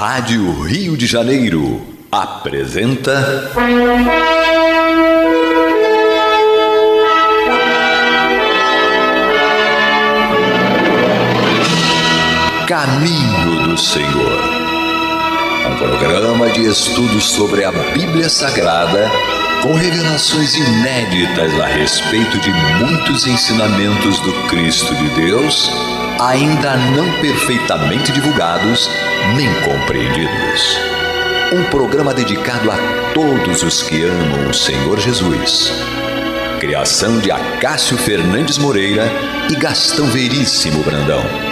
Rádio Rio de Janeiro apresenta. Caminho do Senhor. Um programa de estudos sobre a Bíblia Sagrada com revelações inéditas a respeito de muitos ensinamentos do Cristo de Deus, ainda não perfeitamente divulgados nem compreendidos. Um programa dedicado a todos os que amam o Senhor Jesus. Criação de Acácio Fernandes Moreira e Gastão Veríssimo Brandão.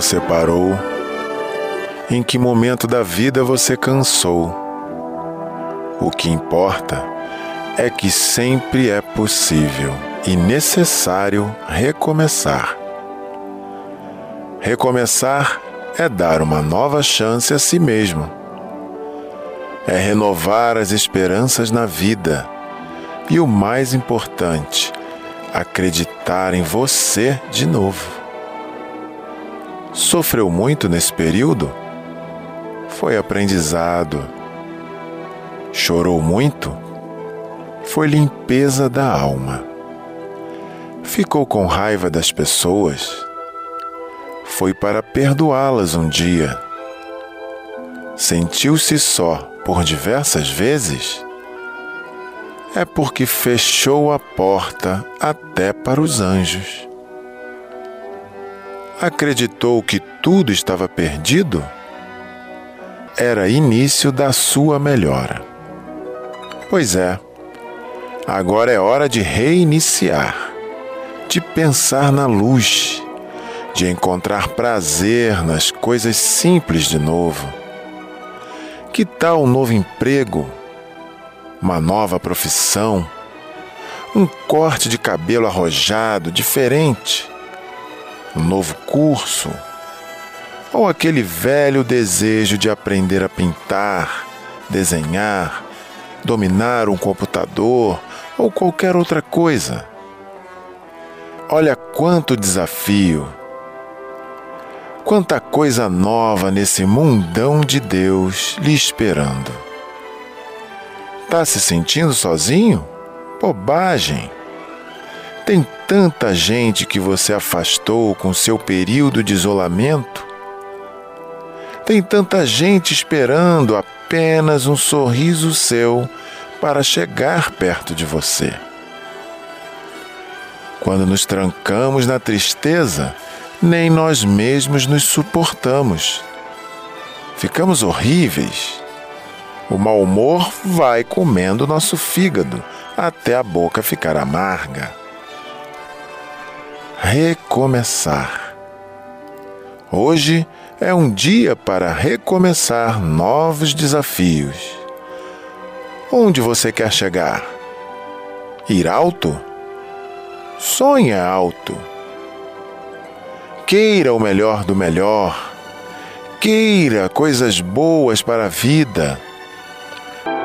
Você parou, em que momento da vida você cansou. O que importa é que sempre é possível e necessário recomeçar. Recomeçar é dar uma nova chance a si mesmo. É renovar as esperanças na vida. E o mais importante, acreditar em você de novo. Sofreu muito nesse período? Foi aprendizado. Chorou muito? Foi limpeza da alma. Ficou com raiva das pessoas? Foi para perdoá-las um dia. Sentiu-se só por diversas vezes? É porque fechou a porta até para os anjos acreditou que tudo estava perdido? Era início da sua melhora. Pois é, agora é hora de reiniciar, de pensar na luz, de encontrar prazer nas coisas simples de novo. Que tal um novo emprego, uma nova profissão, um corte de cabelo arrojado diferente? Um novo curso, ou aquele velho desejo de aprender a pintar, desenhar, dominar um computador ou qualquer outra coisa. Olha quanto desafio, quanta coisa nova nesse mundão de Deus lhe esperando. Tá se sentindo sozinho? Bobagem! Tem tanta gente que você afastou com seu período de isolamento. Tem tanta gente esperando apenas um sorriso seu para chegar perto de você. Quando nos trancamos na tristeza, nem nós mesmos nos suportamos. Ficamos horríveis. O mau humor vai comendo nosso fígado até a boca ficar amarga recomeçar. Hoje é um dia para recomeçar novos desafios. Onde você quer chegar? Ir alto? Sonha alto. Queira o melhor do melhor. Queira coisas boas para a vida.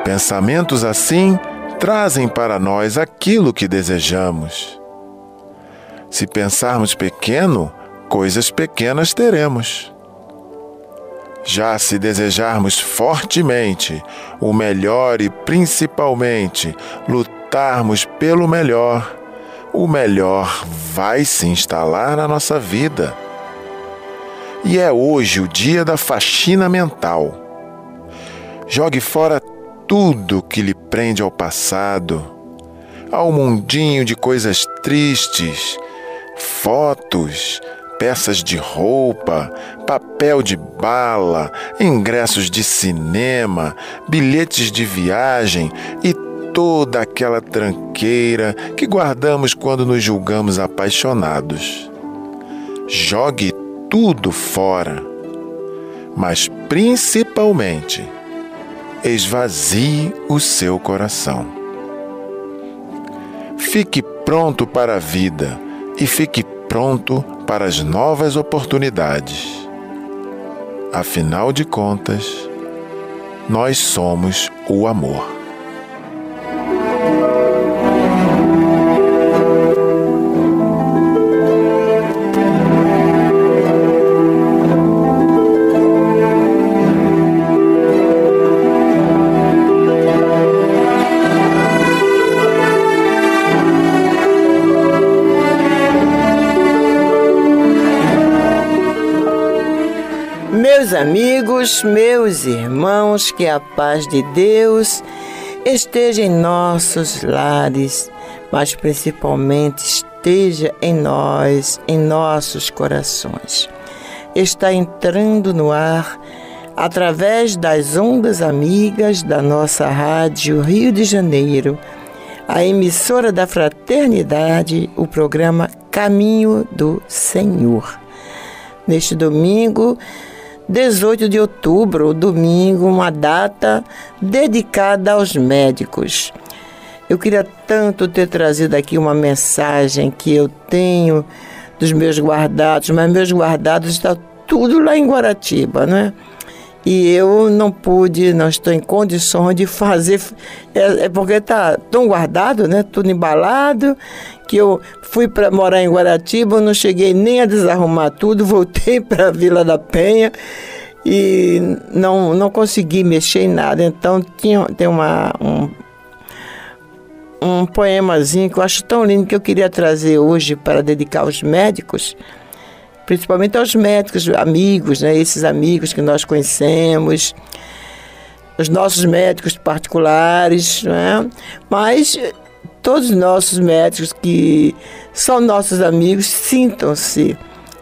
Pensamentos assim trazem para nós aquilo que desejamos. Se pensarmos pequeno, coisas pequenas teremos. Já se desejarmos fortemente o melhor e principalmente lutarmos pelo melhor, o melhor vai se instalar na nossa vida. E é hoje o dia da faxina mental. Jogue fora tudo que lhe prende ao passado, ao mundinho de coisas tristes, fotos, peças de roupa, papel de bala, ingressos de cinema, bilhetes de viagem e toda aquela tranqueira que guardamos quando nos julgamos apaixonados. Jogue tudo fora, mas principalmente esvazie o seu coração. Fique pronto para a vida e fique pronto para as novas oportunidades. Afinal de contas, nós somos o amor. Amigos, meus irmãos, que a paz de Deus esteja em nossos lares, mas principalmente esteja em nós, em nossos corações. Está entrando no ar através das ondas amigas da nossa rádio Rio de Janeiro, a emissora da Fraternidade, o programa Caminho do Senhor. Neste domingo, 18 de outubro, domingo, uma data dedicada aos médicos. Eu queria tanto ter trazido aqui uma mensagem que eu tenho dos meus guardados, mas meus guardados está tudo lá em Guaratiba, né? E eu não pude, não estou em condições de fazer, é, é porque está tão guardado, né? Tudo embalado, que eu fui para morar em Guaratiba, não cheguei nem a desarrumar tudo, voltei para a Vila da Penha e não, não consegui mexer em nada. Então tinha, tem uma, um, um poemazinho que eu acho tão lindo que eu queria trazer hoje para dedicar aos médicos, principalmente aos médicos, amigos, né? esses amigos que nós conhecemos, os nossos médicos particulares, né? mas todos os nossos médicos que são nossos amigos sintam-se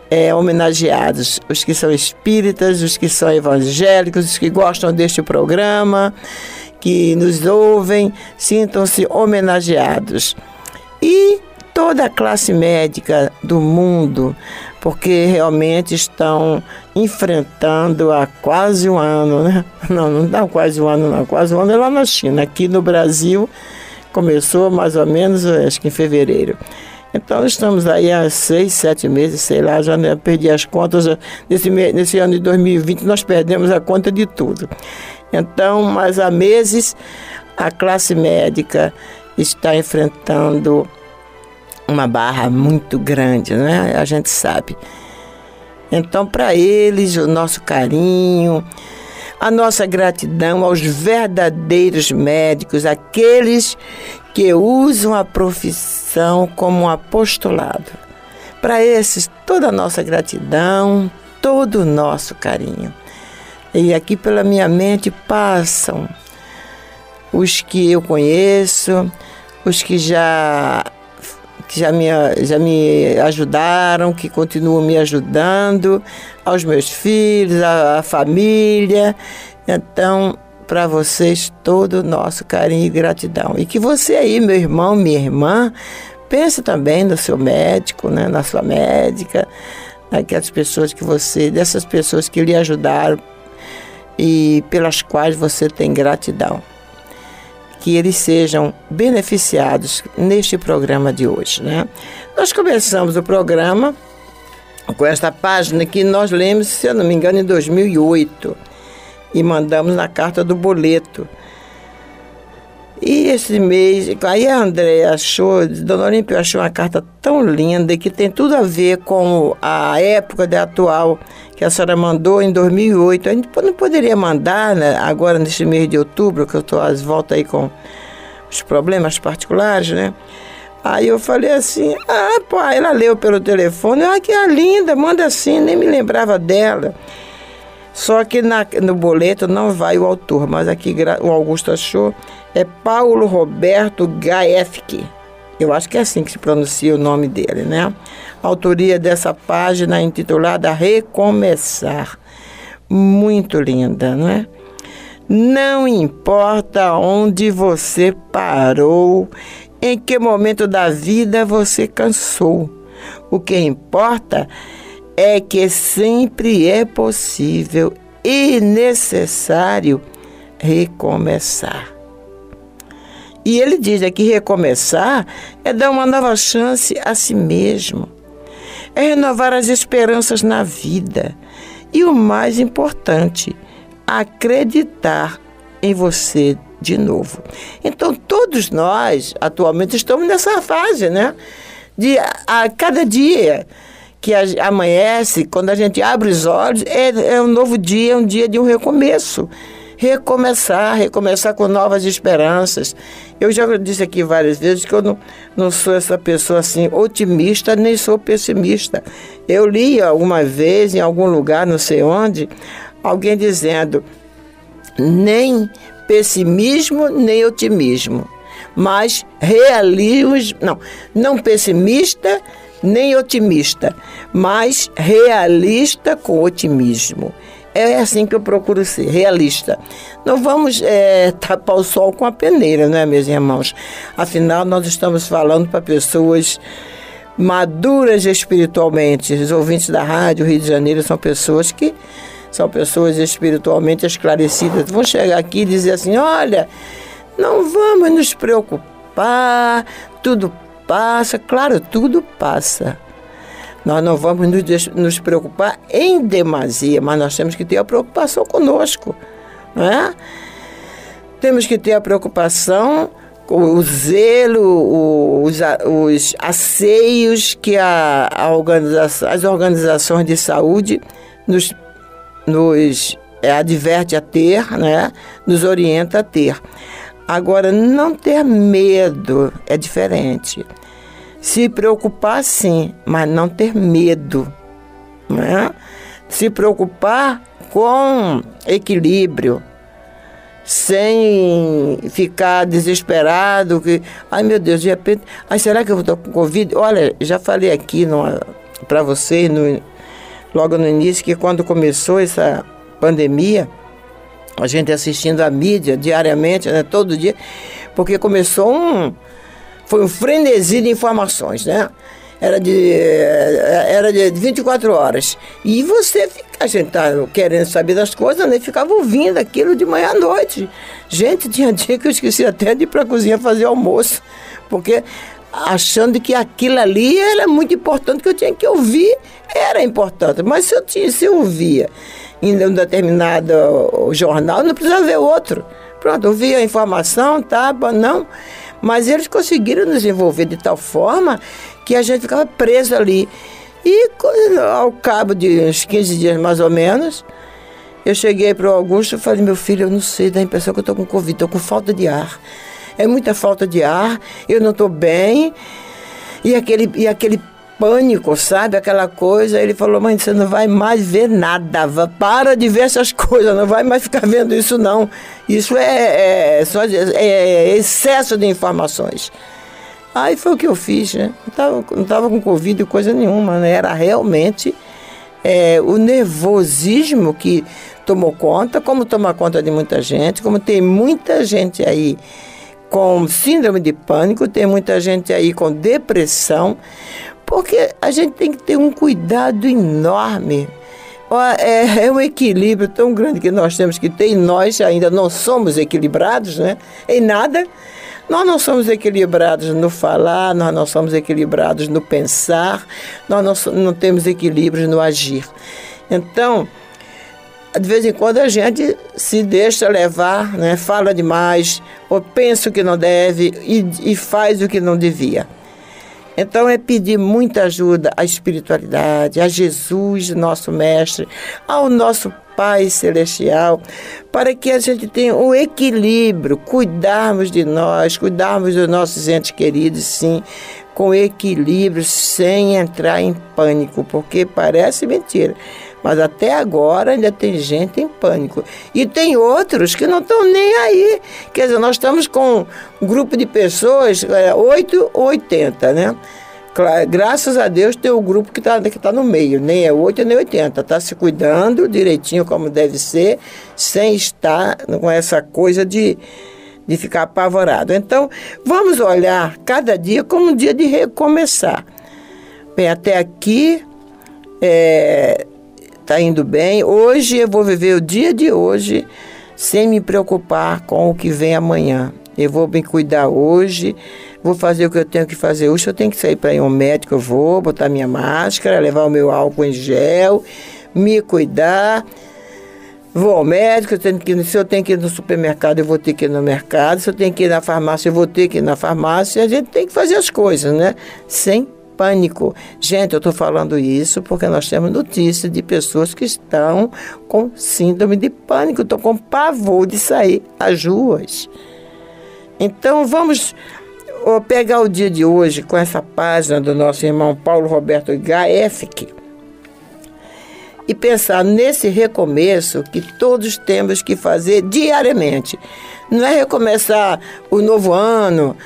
é, homenageados, os que são espíritas, os que são evangélicos, os que gostam deste programa, que nos ouvem, sintam-se homenageados. E toda a classe médica do mundo, porque realmente estão enfrentando há quase um ano, né? Não, não dá quase um ano, não, quase um ano é lá na China. Aqui no Brasil, Começou mais ou menos, acho que em fevereiro. Então estamos aí há seis, sete meses, sei lá, já perdi as contas. Nesse, nesse ano de 2020 nós perdemos a conta de tudo. Então, mas há meses a classe médica está enfrentando uma barra muito grande, né? A gente sabe. Então, para eles, o nosso carinho, a nossa gratidão aos verdadeiros médicos, aqueles que usam a profissão como um apostolado. Para esses, toda a nossa gratidão, todo o nosso carinho. E aqui pela minha mente passam os que eu conheço, os que já que já me, já me ajudaram, que continuam me ajudando, aos meus filhos, à, à família. Então, para vocês, todo o nosso carinho e gratidão. E que você aí, meu irmão, minha irmã, pense também no seu médico, né, na sua médica, naquelas pessoas que você, dessas pessoas que lhe ajudaram e pelas quais você tem gratidão que eles sejam beneficiados neste programa de hoje. Né? Nós começamos o programa com esta página que nós lemos, se eu não me engano, em 2008 e mandamos na carta do boleto. E esse mês, aí a André achou, Dona Olímpia achou uma carta tão linda que tem tudo a ver com a época da atual que a senhora mandou em 2008. A gente não poderia mandar né, agora nesse mês de outubro, que eu estou às voltas aí com os problemas particulares, né? Aí eu falei assim, ah, pô, ela leu pelo telefone, ah, que é linda, manda assim, nem me lembrava dela. Só que na, no boleto não vai o autor, mas aqui o Augusto achou, é Paulo Roberto Gaefke. Eu acho que é assim que se pronuncia o nome dele, né? Autoria dessa página intitulada Recomeçar. Muito linda, não é? Não importa onde você parou, em que momento da vida você cansou. O que importa é que sempre é possível e necessário recomeçar. E ele diz aqui: recomeçar é dar uma nova chance a si mesmo, é renovar as esperanças na vida e o mais importante, acreditar em você de novo. Então, todos nós atualmente estamos nessa fase, né? De a, a cada dia que a, amanhece, quando a gente abre os olhos, é, é um novo dia, é um dia de um recomeço recomeçar, recomeçar com novas esperanças. Eu já disse aqui várias vezes que eu não, não sou essa pessoa assim otimista, nem sou pessimista. Eu li alguma vez, em algum lugar, não sei onde, alguém dizendo: nem pessimismo, nem otimismo, mas realismo, não, não pessimista, nem otimista, mas realista com otimismo. É assim que eu procuro ser, realista. Não vamos é, tapar o sol com a peneira, não é, meus irmãos? Afinal, nós estamos falando para pessoas maduras espiritualmente. Os ouvintes da rádio Rio de Janeiro são pessoas que são pessoas espiritualmente esclarecidas. Vão chegar aqui e dizer assim: olha, não vamos nos preocupar, tudo passa. Claro, tudo passa. Nós não vamos nos, nos preocupar em demasia, mas nós temos que ter a preocupação conosco. Não é? Temos que ter a preocupação, o zelo, os, os aceios que a, a organização, as organizações de saúde nos, nos é, adverte a ter, né? nos orienta a ter. Agora, não ter medo é diferente. Se preocupar, sim, mas não ter medo. Né? Se preocupar com equilíbrio, sem ficar desesperado, que, ai meu Deus, de repente, ai, será que eu estou com Covid? Olha, já falei aqui para vocês, no, logo no início, que quando começou essa pandemia, a gente assistindo a mídia diariamente, né, todo dia, porque começou um foi um frenesi de informações, né? Era de, era de 24 horas. E você fica, a gente tá querendo saber das coisas, né? Ficava ouvindo aquilo de manhã à noite. Gente, tinha dia que eu esqueci até de ir para a cozinha fazer almoço, porque achando que aquilo ali era muito importante, que eu tinha que ouvir, era importante. Mas se eu, tinha, se eu ouvia em um determinado jornal, não precisava ver outro. Pronto, ouvia a informação, tá, não. Mas eles conseguiram nos envolver de tal forma que a gente ficava preso ali. E ao cabo de uns 15 dias mais ou menos, eu cheguei para o Augusto e falei, meu filho, eu não sei, dá a impressão que eu estou com Covid, estou com falta de ar. É muita falta de ar, eu não estou bem. E aquele, e aquele pânico, sabe? Aquela coisa. Ele falou, mãe, você não vai mais ver nada. Para de ver essas coisas, não vai mais ficar vendo isso, não. Isso é, é, só, é excesso de informações. Aí foi o que eu fiz, né? Não estava com Covid coisa nenhuma, né? Era realmente é, o nervosismo que tomou conta, como toma conta de muita gente, como tem muita gente aí com síndrome de pânico, tem muita gente aí com depressão, porque a gente tem que ter um cuidado enorme. É, é um equilíbrio tão grande que nós temos que ter e nós ainda não somos equilibrados, né? Em nada. Nós não somos equilibrados no falar, nós não somos equilibrados no pensar, nós não, não temos equilíbrio no agir. Então, de vez em quando a gente se deixa levar, né? fala demais, ou pensa o que não deve e, e faz o que não devia. Então é pedir muita ajuda à espiritualidade, a Jesus, nosso Mestre, ao nosso Pai Celestial, para que a gente tenha o um equilíbrio, cuidarmos de nós, cuidarmos dos nossos entes queridos, sim, com equilíbrio, sem entrar em pânico, porque parece mentira. Mas até agora ainda tem gente em pânico. E tem outros que não estão nem aí. Quer dizer, nós estamos com um grupo de pessoas, é, 8 ou 80, né? Graças a Deus tem o grupo que está que tá no meio, nem é 8 nem 80. Está se cuidando direitinho como deve ser, sem estar com essa coisa de, de ficar apavorado. Então, vamos olhar cada dia como um dia de recomeçar. Bem, até aqui é, está indo bem. Hoje eu vou viver o dia de hoje sem me preocupar com o que vem amanhã. Eu vou me cuidar hoje, vou fazer o que eu tenho que fazer hoje. Eu tenho que sair para ir ao médico, eu vou botar minha máscara, levar o meu álcool em gel, me cuidar. Vou ao médico, eu tenho que, se eu tenho que ir no supermercado, eu vou ter que ir no mercado. Se eu tenho que ir na farmácia, eu vou ter que ir na farmácia. A gente tem que fazer as coisas, né? Sem pânico. Gente, eu estou falando isso porque nós temos notícias de pessoas que estão com síndrome de pânico, estão com pavor de sair às ruas. Então vamos pegar o dia de hoje com essa página do nosso irmão Paulo Roberto Gaefke e pensar nesse recomeço que todos temos que fazer diariamente. Não é recomeçar o novo ano,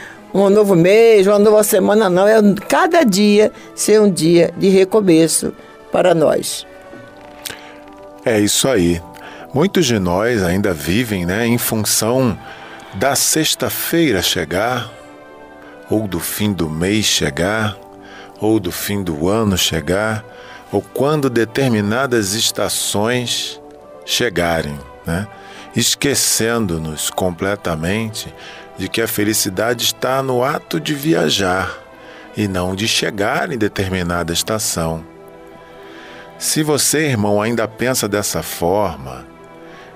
um novo mês, uma nova semana, não. É cada dia ser um dia de recomeço para nós. É isso aí. Muitos de nós ainda vivem né, em função da sexta-feira chegar, ou do fim do mês chegar, ou do fim do ano chegar, ou quando determinadas estações chegarem, né? esquecendo-nos completamente de que a felicidade está no ato de viajar e não de chegar em determinada estação. Se você, irmão, ainda pensa dessa forma,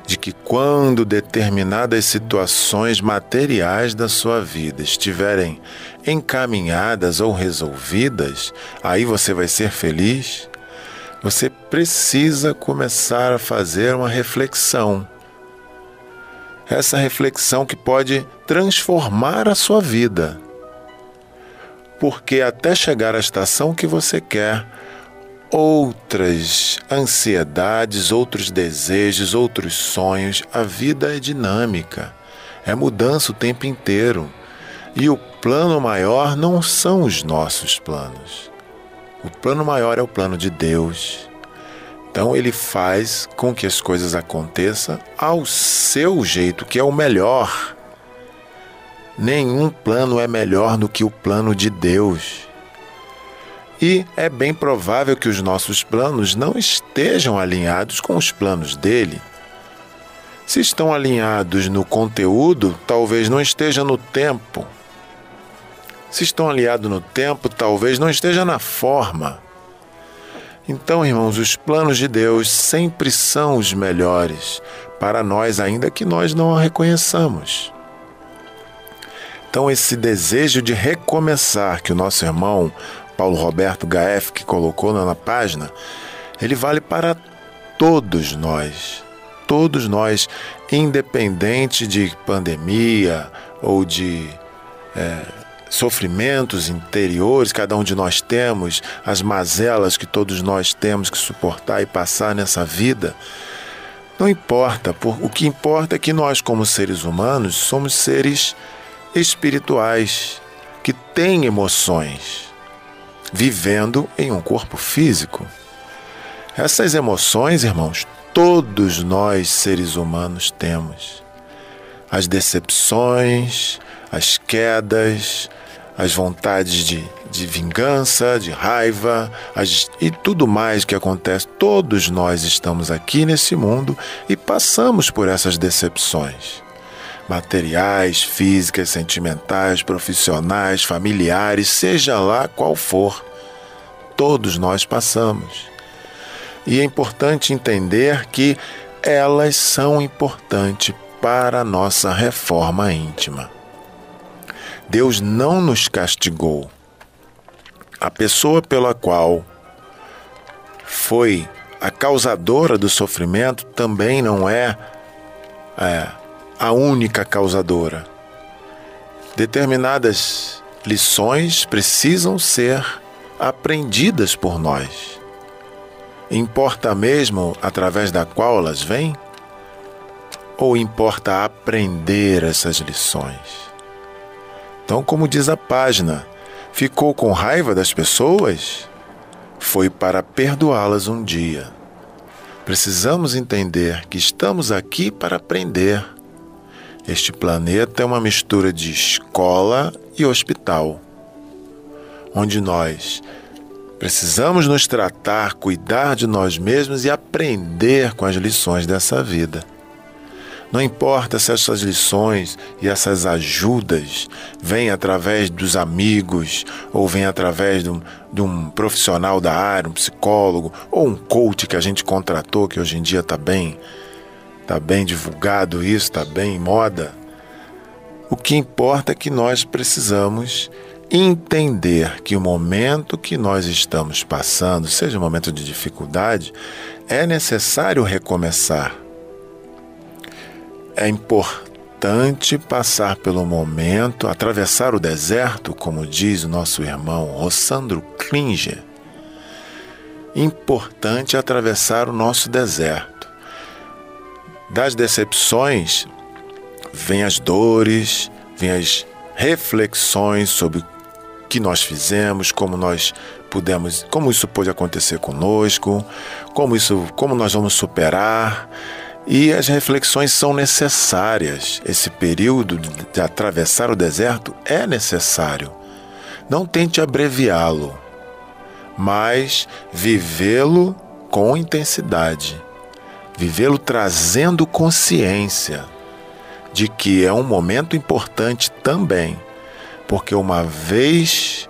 de que quando determinadas situações materiais da sua vida estiverem encaminhadas ou resolvidas, aí você vai ser feliz, você precisa começar a fazer uma reflexão essa reflexão que pode transformar a sua vida. Porque até chegar à estação que você quer, outras ansiedades, outros desejos, outros sonhos, a vida é dinâmica, é mudança o tempo inteiro. E o plano maior não são os nossos planos. O plano maior é o plano de Deus. Então ele faz com que as coisas aconteçam ao seu jeito, que é o melhor. Nenhum plano é melhor do que o plano de Deus. E é bem provável que os nossos planos não estejam alinhados com os planos dele. Se estão alinhados no conteúdo, talvez não esteja no tempo. Se estão alinhados no tempo, talvez não esteja na forma. Então, irmãos, os planos de Deus sempre são os melhores para nós, ainda que nós não a reconheçamos. Então, esse desejo de recomeçar que o nosso irmão Paulo Roberto Gaef que colocou na página, ele vale para todos nós. Todos nós, independente de pandemia ou de é, sofrimentos interiores, cada um de nós temos, as mazelas que todos nós temos que suportar e passar nessa vida, não importa, por, o que importa é que nós, como seres humanos, somos seres espirituais que têm emoções, vivendo em um corpo físico. Essas emoções, irmãos, todos nós, seres humanos, temos. As decepções, as quedas, as vontades de, de vingança, de raiva as, e tudo mais que acontece. Todos nós estamos aqui nesse mundo e passamos por essas decepções. Materiais, físicas, sentimentais, profissionais, familiares, seja lá qual for, todos nós passamos. E é importante entender que elas são importantes para a nossa reforma íntima. Deus não nos castigou. A pessoa pela qual foi a causadora do sofrimento também não é, é a única causadora. Determinadas lições precisam ser aprendidas por nós. Importa mesmo através da qual elas vêm? Ou importa aprender essas lições? Então, como diz a página, ficou com raiva das pessoas? Foi para perdoá-las um dia. Precisamos entender que estamos aqui para aprender. Este planeta é uma mistura de escola e hospital, onde nós precisamos nos tratar, cuidar de nós mesmos e aprender com as lições dessa vida. Não importa se essas lições e essas ajudas vêm através dos amigos, ou vêm através de um, de um, profissional da área, um psicólogo, ou um coach que a gente contratou, que hoje em dia está bem, tá bem divulgado isso, está bem em moda. O que importa é que nós precisamos entender que o momento que nós estamos passando, seja um momento de dificuldade, é necessário recomeçar é importante passar pelo momento, atravessar o deserto, como diz o nosso irmão Rossandro Klinger. Importante atravessar o nosso deserto. Das decepções vêm as dores, vêm as reflexões sobre o que nós fizemos, como nós pudemos, como isso pode acontecer conosco, como isso, como nós vamos superar e as reflexões são necessárias. Esse período de atravessar o deserto é necessário. Não tente abreviá-lo, mas vivê-lo com intensidade. Vivê-lo trazendo consciência de que é um momento importante também, porque uma vez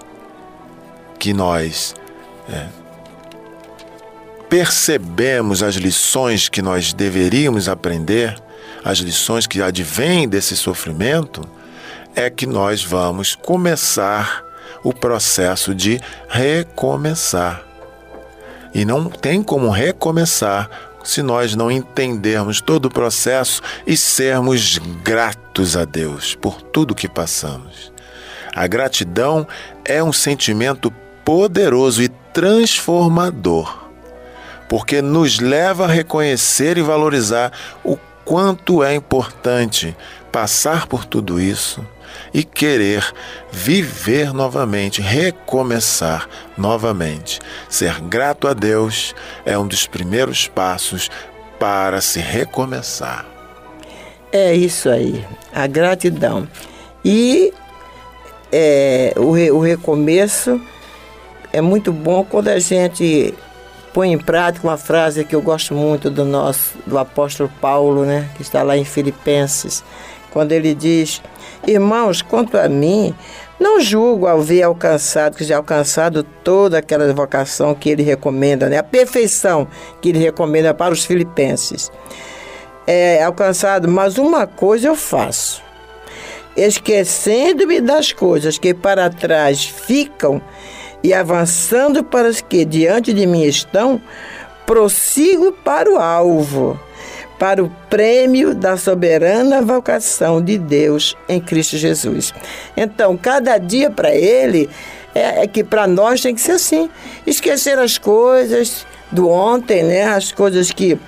que nós é, percebemos as lições que nós deveríamos aprender, as lições que advêm desse sofrimento, é que nós vamos começar o processo de recomeçar. E não tem como recomeçar se nós não entendermos todo o processo e sermos gratos a Deus por tudo que passamos. A gratidão é um sentimento poderoso e transformador porque nos leva a reconhecer e valorizar o quanto é importante passar por tudo isso e querer viver novamente, recomeçar novamente. Ser grato a Deus é um dos primeiros passos para se recomeçar. É isso aí, a gratidão. E é, o, o recomeço é muito bom quando a gente põe em prática uma frase que eu gosto muito do nosso do apóstolo Paulo, né, que está lá em Filipenses, quando ele diz: "Irmãos, quanto a mim, não julgo haver alcançado, que já alcançado toda aquela vocação que ele recomenda, né, a perfeição que ele recomenda para os filipenses. É alcançado, mas uma coisa eu faço, esquecendo-me das coisas que para trás ficam e avançando para os que diante de mim estão, prossigo para o alvo, para o prêmio da soberana vocação de Deus em Cristo Jesus. Então, cada dia para ele é, é que para nós tem que ser assim, esquecer as coisas do ontem, né? As coisas que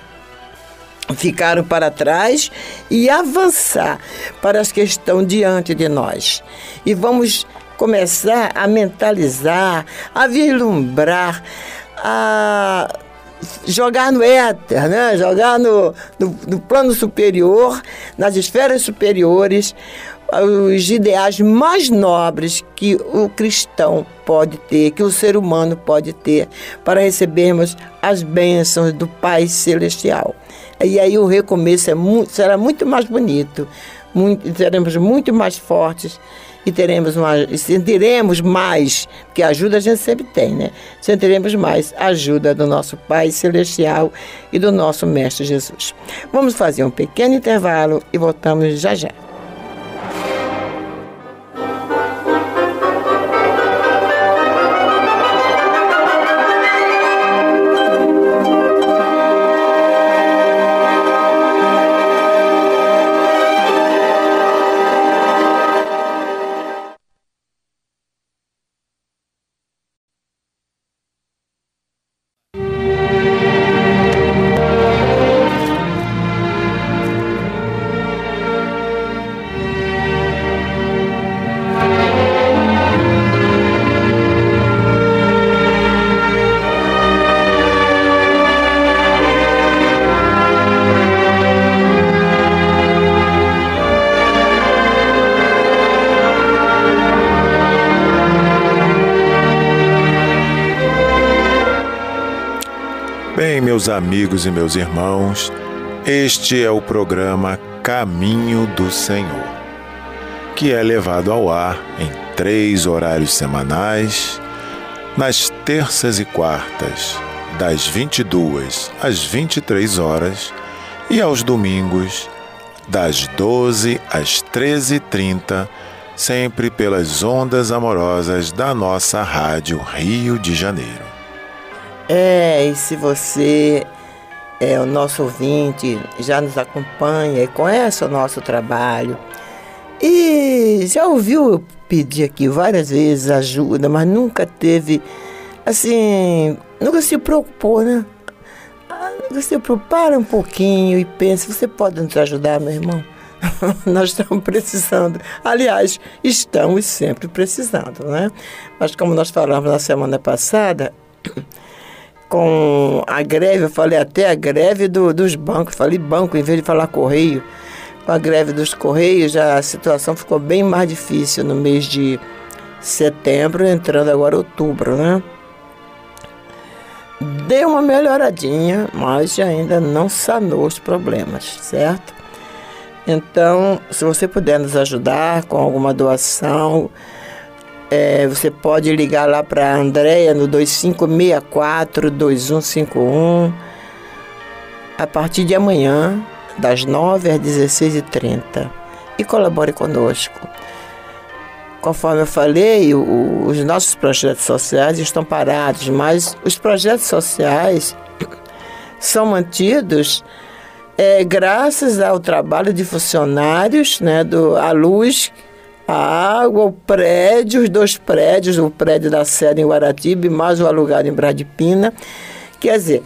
ficaram para trás e avançar para as que estão diante de nós. E vamos começar a mentalizar, a vislumbrar, a jogar no éter, né? jogar no, no, no plano superior, nas esferas superiores, os ideais mais nobres que o cristão pode ter, que o ser humano pode ter, para recebermos as bênçãos do Pai Celestial. E aí o recomeço é muito, será muito mais bonito, muito, seremos muito mais fortes e teremos uma, sentiremos mais, porque ajuda a gente sempre tem, né? Sentiremos mais a ajuda do nosso Pai Celestial e do nosso Mestre Jesus. Vamos fazer um pequeno intervalo e voltamos já já. Meus amigos e meus irmãos, este é o programa Caminho do Senhor, que é levado ao ar em três horários semanais, nas terças e quartas, das 22 às 23 horas, e aos domingos, das 12 às 13h30, sempre pelas ondas amorosas da nossa Rádio Rio de Janeiro. É, e se você é o nosso ouvinte, já nos acompanha e conhece o nosso trabalho e já ouviu eu pedir aqui várias vezes ajuda, mas nunca teve, assim, nunca se preocupou, né? Você para um pouquinho e pensa, você pode nos ajudar, meu irmão? Nós estamos precisando. Aliás, estamos sempre precisando, né? Mas como nós falamos na semana passada, com a greve, eu falei até a greve do, dos bancos, falei banco em vez de falar correio. Com a greve dos correios, já a situação ficou bem mais difícil no mês de setembro, entrando agora outubro, né? Deu uma melhoradinha, mas ainda não sanou os problemas, certo? Então, se você puder nos ajudar com alguma doação, é, você pode ligar lá para a Andréia no 2564-2151 a partir de amanhã, das 9 às 16h30 e colabore conosco. Conforme eu falei, o, os nossos projetos sociais estão parados, mas os projetos sociais são mantidos é, graças ao trabalho de funcionários né, do A Luz, a água, o prédio, os dois prédios, o prédio da sede em Guaratiba e mais o alugado em Bradipina. Quer dizer,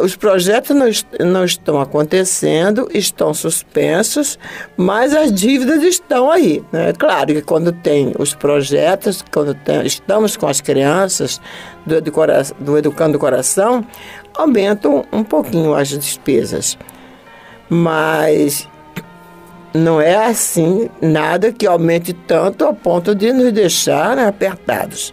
os projetos não, não estão acontecendo, estão suspensos, mas as dívidas estão aí. Né? Claro que quando tem os projetos, quando tem, estamos com as crianças do, do Educando o Coração, aumentam um pouquinho as despesas. Mas não é assim nada que aumente tanto ao ponto de nos deixar apertados.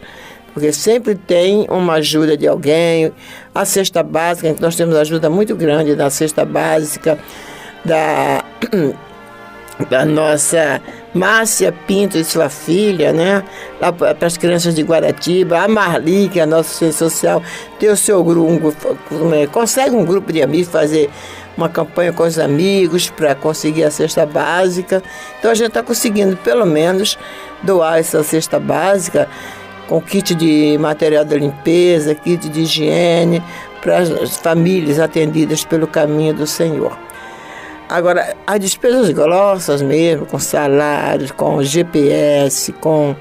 Porque sempre tem uma ajuda de alguém. A cesta básica, nós temos ajuda muito grande da cesta básica, da, da nossa Márcia Pinto e sua filha, né? Para as crianças de Guaratiba, a Marli, que é a nossa ciência social, tem o seu grupo, é, consegue um grupo de amigos fazer uma campanha com os amigos para conseguir a cesta básica. Então a gente está conseguindo pelo menos doar essa cesta básica com kit de material de limpeza, kit de higiene para as famílias atendidas pelo caminho do Senhor. Agora, as despesas grossas mesmo, com salários, com GPS, com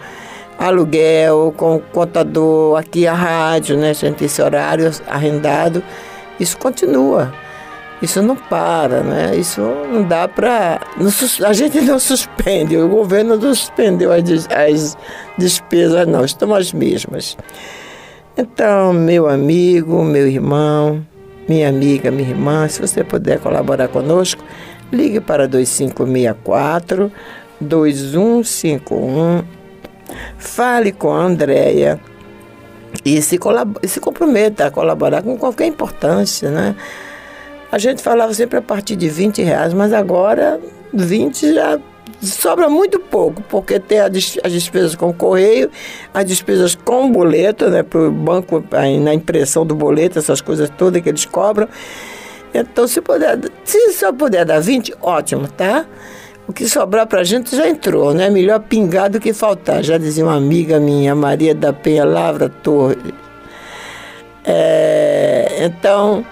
aluguel, com contador, aqui a rádio, né? A gente tem esse horário arrendado, isso continua. Isso não para, né? Isso não dá para. A gente não suspende, o governo não suspendeu as, as despesas, não, estão as mesmas. Então, meu amigo, meu irmão, minha amiga, minha irmã, se você puder colaborar conosco, ligue para 2564 2151. Fale com a Andréia e se, se comprometa a colaborar com qualquer importância, né? A gente falava sempre a partir de 20 reais, mas agora 20 já sobra muito pouco, porque tem as despesas com correio, as despesas com boleto, né, para o banco, na impressão do boleto, essas coisas todas que eles cobram. Então, se puder, se só puder dar 20, ótimo, tá? O que sobrar para a gente já entrou, né? Melhor pingar do que faltar, já dizia uma amiga minha, Maria da Penha Lavra Torres. É, então,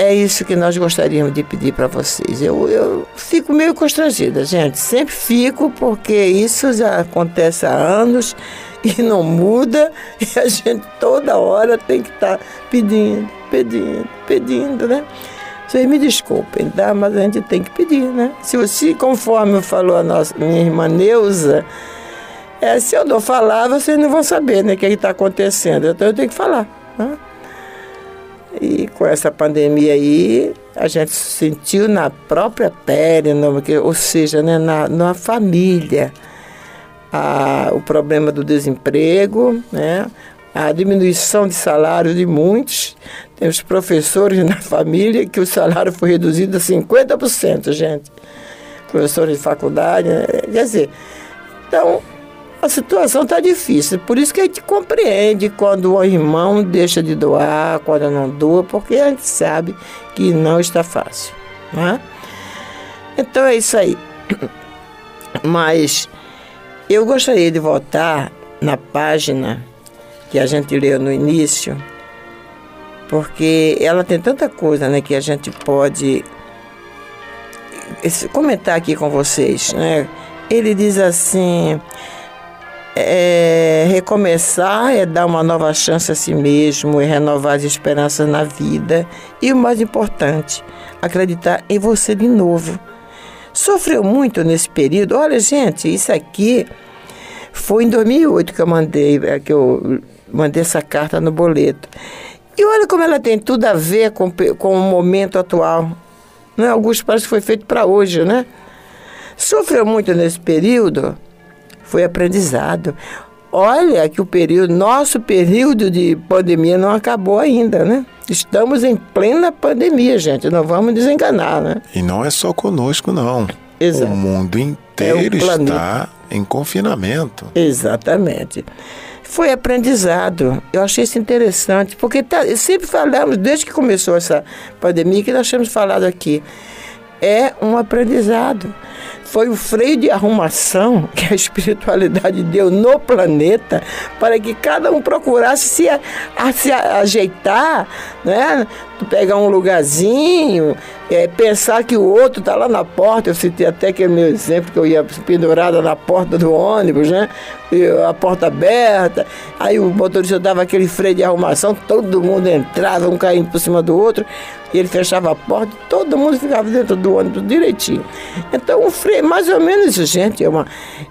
é isso que nós gostaríamos de pedir para vocês. Eu, eu fico meio constrangida, gente. Sempre fico, porque isso já acontece há anos e não muda, e a gente toda hora tem que estar tá pedindo, pedindo, pedindo, né? Vocês me desculpem, tá? Mas a gente tem que pedir, né? Se você, conforme falou a nossa, minha irmã Neuza, é, se eu não falar, vocês não vão saber né, o que está acontecendo. Então eu tenho que falar. Né? E com essa pandemia aí, a gente sentiu na própria pele, no, ou seja, né, na, na família, a, o problema do desemprego, né, a diminuição de salário de muitos. Temos professores na família que o salário foi reduzido a 50%, gente. Professores de faculdade, né? quer dizer, então a situação está difícil. Por isso que a gente compreende quando o irmão deixa de doar, quando não doa, porque a gente sabe que não está fácil. Né? Então é isso aí. Mas eu gostaria de voltar na página que a gente leu no início, porque ela tem tanta coisa né, que a gente pode comentar aqui com vocês. Né? Ele diz assim é, recomeçar é dar uma nova chance a si mesmo, é renovar as esperanças na vida e o mais importante, acreditar em você de novo. Sofreu muito nesse período. Olha, gente, isso aqui foi em 2008 que eu mandei, é, que eu mandei essa carta no boleto. E olha como ela tem tudo a ver com, com o momento atual. Né? Alguns parece que foi feito para hoje, né? Sofreu muito nesse período foi aprendizado. Olha que o período, nosso período de pandemia não acabou ainda, né? Estamos em plena pandemia, gente. Não vamos desenganar, né? E não é só conosco, não. Exato. O mundo inteiro é o está em confinamento. Exatamente. Foi aprendizado. Eu achei isso interessante, porque tá, sempre falamos, desde que começou essa pandemia, que nós temos falado aqui, é um aprendizado foi o freio de arrumação que a espiritualidade deu no planeta para que cada um procurasse se, a, a, se ajeitar, né? pegar um lugarzinho, é, pensar que o outro está lá na porta. Eu citei até aquele meu exemplo que eu ia pendurada na porta do ônibus, né? E a porta aberta, aí o motorista dava aquele freio de arrumação, todo mundo entrava, um caindo por cima do outro e ele fechava a porta, todo mundo ficava dentro do ônibus direitinho. Então, um freio, mais ou menos gente, é uma,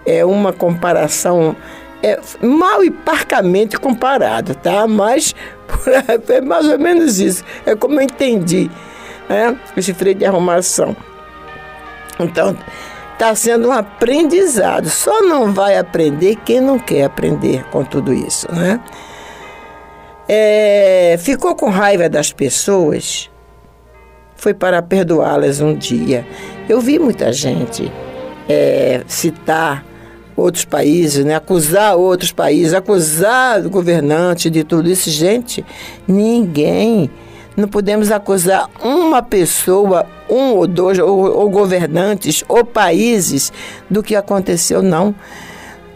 é uma comparação é, mal e parcamente comparado, tá? Mas é mais ou menos isso. É como eu entendi, né? Esse freio de arrumação. Então, está sendo um aprendizado. Só não vai aprender quem não quer aprender com tudo isso, né? É, ficou com raiva das pessoas foi para perdoá-las um dia. Eu vi muita gente é, citar outros países, né? acusar outros países, acusar o governante de tudo isso. Gente, ninguém. Não podemos acusar uma pessoa, um ou dois, ou, ou governantes, ou países do que aconteceu, não.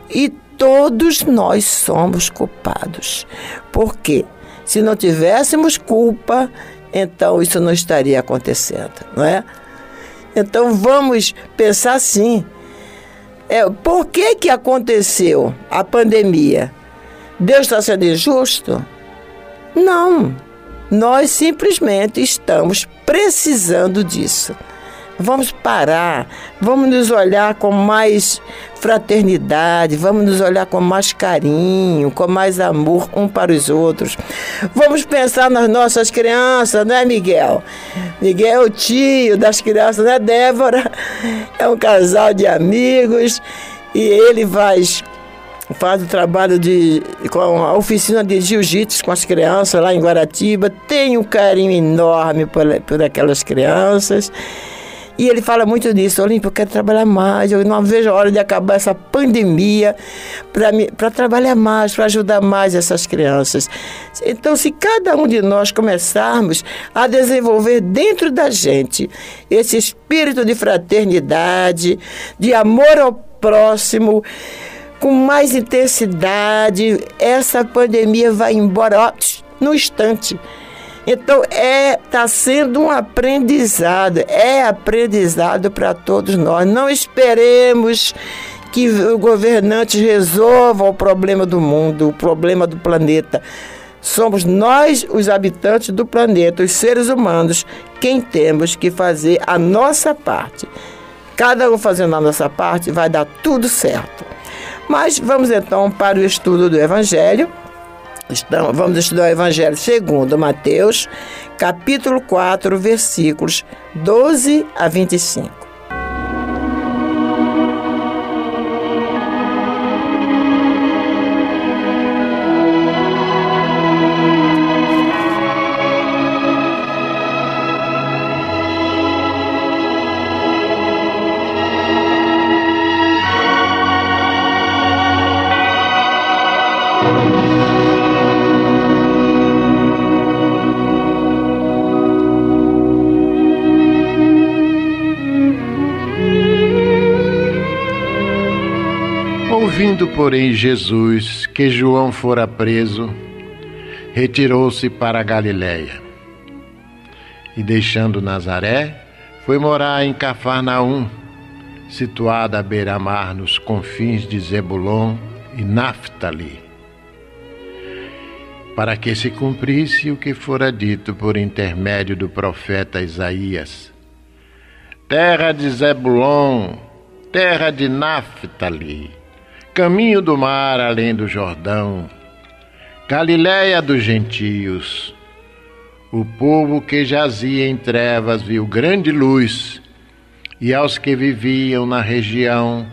E todos nós somos culpados. Por quê? Se não tivéssemos culpa, então isso não estaria acontecendo, não é? Então vamos pensar assim. É, por que, que aconteceu a pandemia? Deus está sendo injusto? Não. Nós simplesmente estamos precisando disso. Vamos parar, vamos nos olhar com mais fraternidade, vamos nos olhar com mais carinho, com mais amor um para os outros. Vamos pensar nas nossas crianças, né, Miguel? Miguel é o tio das crianças, né, Débora? É um casal de amigos e ele vai faz o trabalho de com a oficina de jiu-jitsu com as crianças lá em Guaratiba, tem um carinho enorme por, por aquelas crianças. E ele fala muito disso, Olímpio, eu quero trabalhar mais, eu não vejo a hora de acabar essa pandemia para trabalhar mais, para ajudar mais essas crianças. Então, se cada um de nós começarmos a desenvolver dentro da gente esse espírito de fraternidade, de amor ao próximo, com mais intensidade, essa pandemia vai embora ó, no instante. Então é está sendo um aprendizado, é aprendizado para todos nós. Não esperemos que o governante resolva o problema do mundo, o problema do planeta. Somos nós, os habitantes do planeta, os seres humanos, quem temos que fazer a nossa parte. Cada um fazendo a nossa parte, vai dar tudo certo. Mas vamos então para o estudo do Evangelho. Estamos, vamos estudar o Evangelho segundo Mateus, capítulo 4, versículos 12 a 25. Ouvindo, porém, Jesus que João fora preso, retirou-se para a Galiléia. E deixando Nazaré, foi morar em Cafarnaum, situada à beira-mar nos confins de Zebulon e Naphtali, para que se cumprisse o que fora dito por intermédio do profeta Isaías. Terra de Zebulon, terra de Naphtali caminho do mar além do Jordão, Galiléia dos gentios. O povo que jazia em trevas viu grande luz, e aos que viviam na região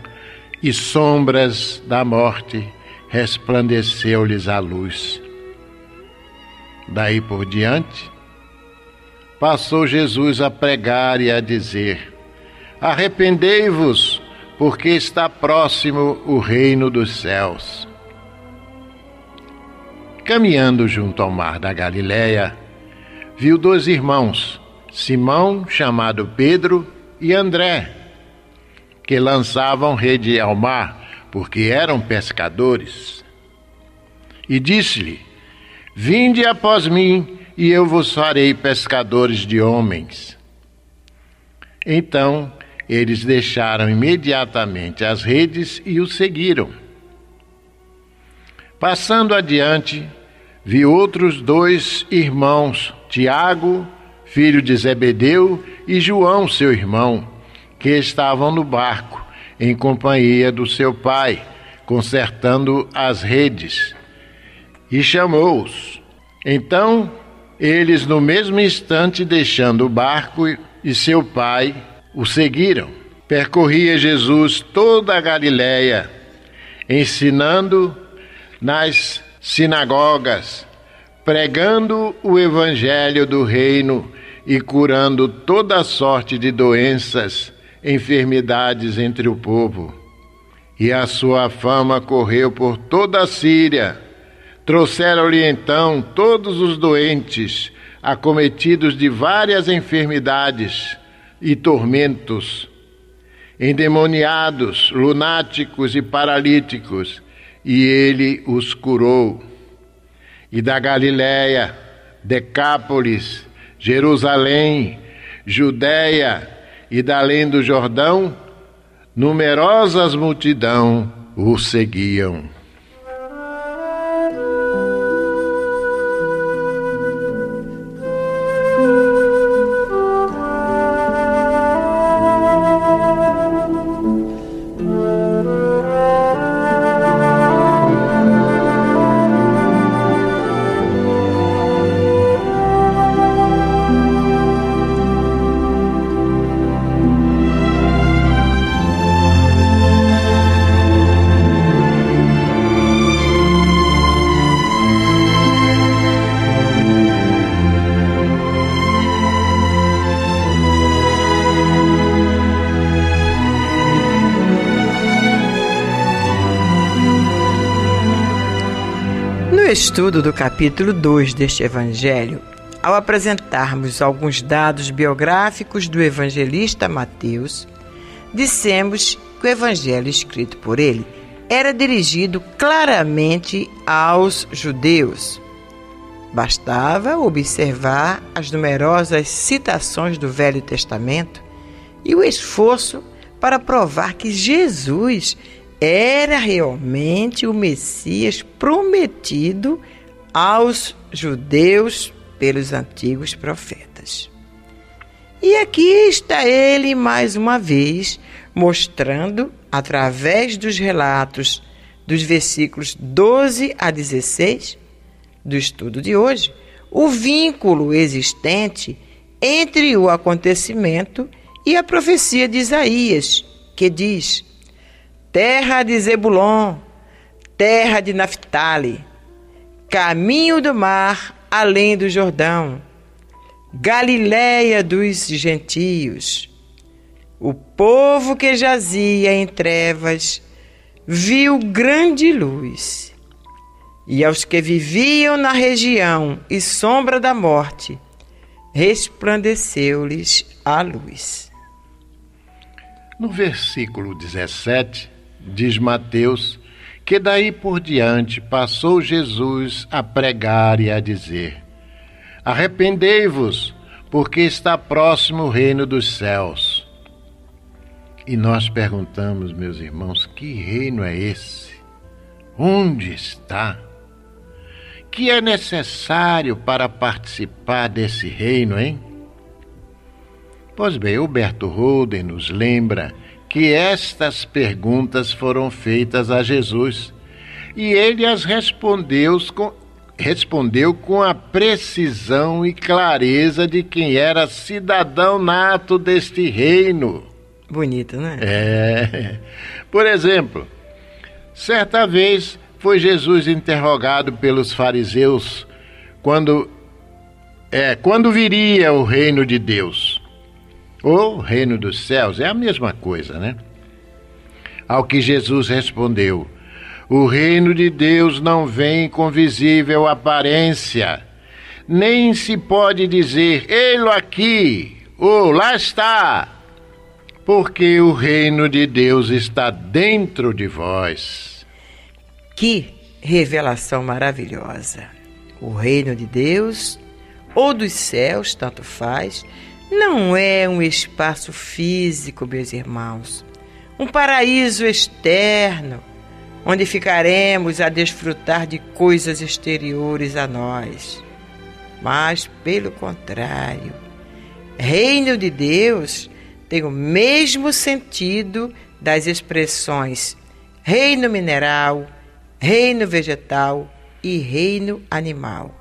e sombras da morte resplandeceu-lhes a luz. Daí por diante, passou Jesus a pregar e a dizer: Arrependei-vos, porque está próximo o reino dos céus. Caminhando junto ao mar da Galiléia, viu dois irmãos, Simão, chamado Pedro, e André, que lançavam rede ao mar, porque eram pescadores. E disse-lhe: Vinde após mim, e eu vos farei pescadores de homens. Então eles deixaram imediatamente as redes e o seguiram. Passando adiante, vi outros dois irmãos, Tiago, filho de Zebedeu, e João, seu irmão, que estavam no barco, em companhia do seu pai, consertando as redes. E chamou-os. Então, eles, no mesmo instante, deixando o barco e seu pai, o seguiram. Percorria Jesus toda a Galiléia, ensinando nas sinagogas, pregando o evangelho do reino e curando toda sorte de doenças, enfermidades entre o povo. E a sua fama correu por toda a Síria. Trouxeram-lhe então todos os doentes, acometidos de várias enfermidades e tormentos, endemoniados, lunáticos e paralíticos, e ele os curou. E da Galiléia, Decápolis, Jerusalém, Judéia e além do Jordão, numerosas multidão o seguiam. Estudo do capítulo 2 deste evangelho, ao apresentarmos alguns dados biográficos do evangelista Mateus, dissemos que o evangelho escrito por ele era dirigido claramente aos judeus. Bastava observar as numerosas citações do Velho Testamento e o esforço para provar que Jesus era realmente o Messias prometido aos judeus pelos antigos profetas. E aqui está ele mais uma vez mostrando, através dos relatos dos versículos 12 a 16 do estudo de hoje, o vínculo existente entre o acontecimento e a profecia de Isaías, que diz: Terra de Zebulon, terra de Naphtali, caminho do mar além do Jordão, Galiléia dos gentios. O povo que jazia em trevas viu grande luz, e aos que viviam na região e sombra da morte, resplandeceu-lhes a luz. No versículo 17, diz Mateus que daí por diante passou Jesus a pregar e a dizer: Arrependei-vos, porque está próximo o reino dos céus. E nós perguntamos, meus irmãos, que reino é esse? Onde está? Que é necessário para participar desse reino, hein? Pois bem, Huberto Holden nos lembra que estas perguntas foram feitas a Jesus e ele as respondeu com, respondeu com a precisão e clareza de quem era cidadão nato deste reino. Bonito, né? É. Por exemplo, certa vez foi Jesus interrogado pelos fariseus quando é, quando viria o reino de Deus. O reino dos céus é a mesma coisa, né? Ao que Jesus respondeu: O reino de Deus não vem com visível aparência, nem se pode dizer, ei-lo aqui, ou lá está, porque o reino de Deus está dentro de vós. Que revelação maravilhosa! O reino de Deus, ou dos céus, tanto faz, não é um espaço físico, meus irmãos, um paraíso externo, onde ficaremos a desfrutar de coisas exteriores a nós. Mas, pelo contrário, reino de Deus tem o mesmo sentido das expressões reino mineral, reino vegetal e reino animal.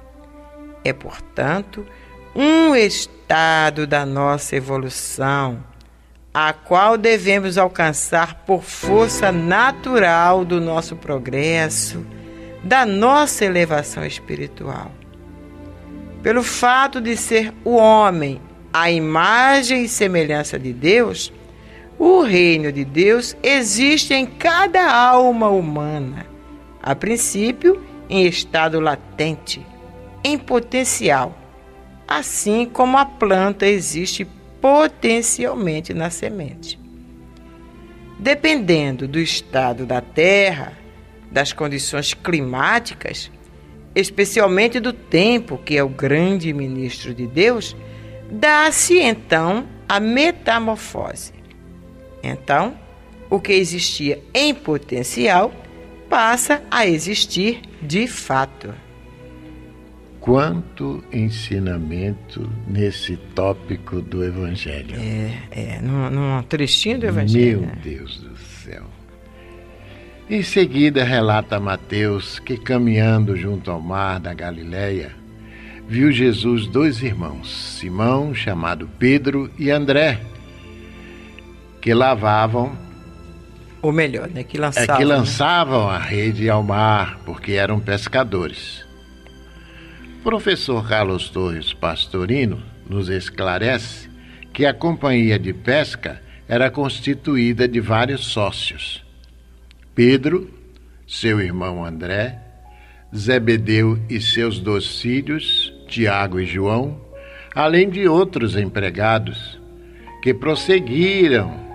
É, portanto, um estado da nossa evolução, a qual devemos alcançar por força natural do nosso progresso, da nossa elevação espiritual. Pelo fato de ser o homem a imagem e semelhança de Deus, o reino de Deus existe em cada alma humana, a princípio em estado latente, em potencial assim como a planta existe potencialmente na semente. Dependendo do estado da terra, das condições climáticas, especialmente do tempo, que é o grande ministro de Deus, dá-se então a metamorfose. Então, o que existia em potencial passa a existir de fato. Quanto ensinamento nesse tópico do Evangelho. É, é, num, num trechinho do Evangelho. Meu né? Deus do céu. Em seguida, relata Mateus que, caminhando junto ao mar da Galileia, viu Jesus dois irmãos, Simão, chamado Pedro, e André, que lavavam. Ou melhor, né? Que lançavam, é, que lançavam né? a rede ao mar, porque eram pescadores. Professor Carlos Torres Pastorino nos esclarece que a companhia de pesca era constituída de vários sócios. Pedro, seu irmão André, Zebedeu e seus dois filhos, Tiago e João, além de outros empregados, que prosseguiram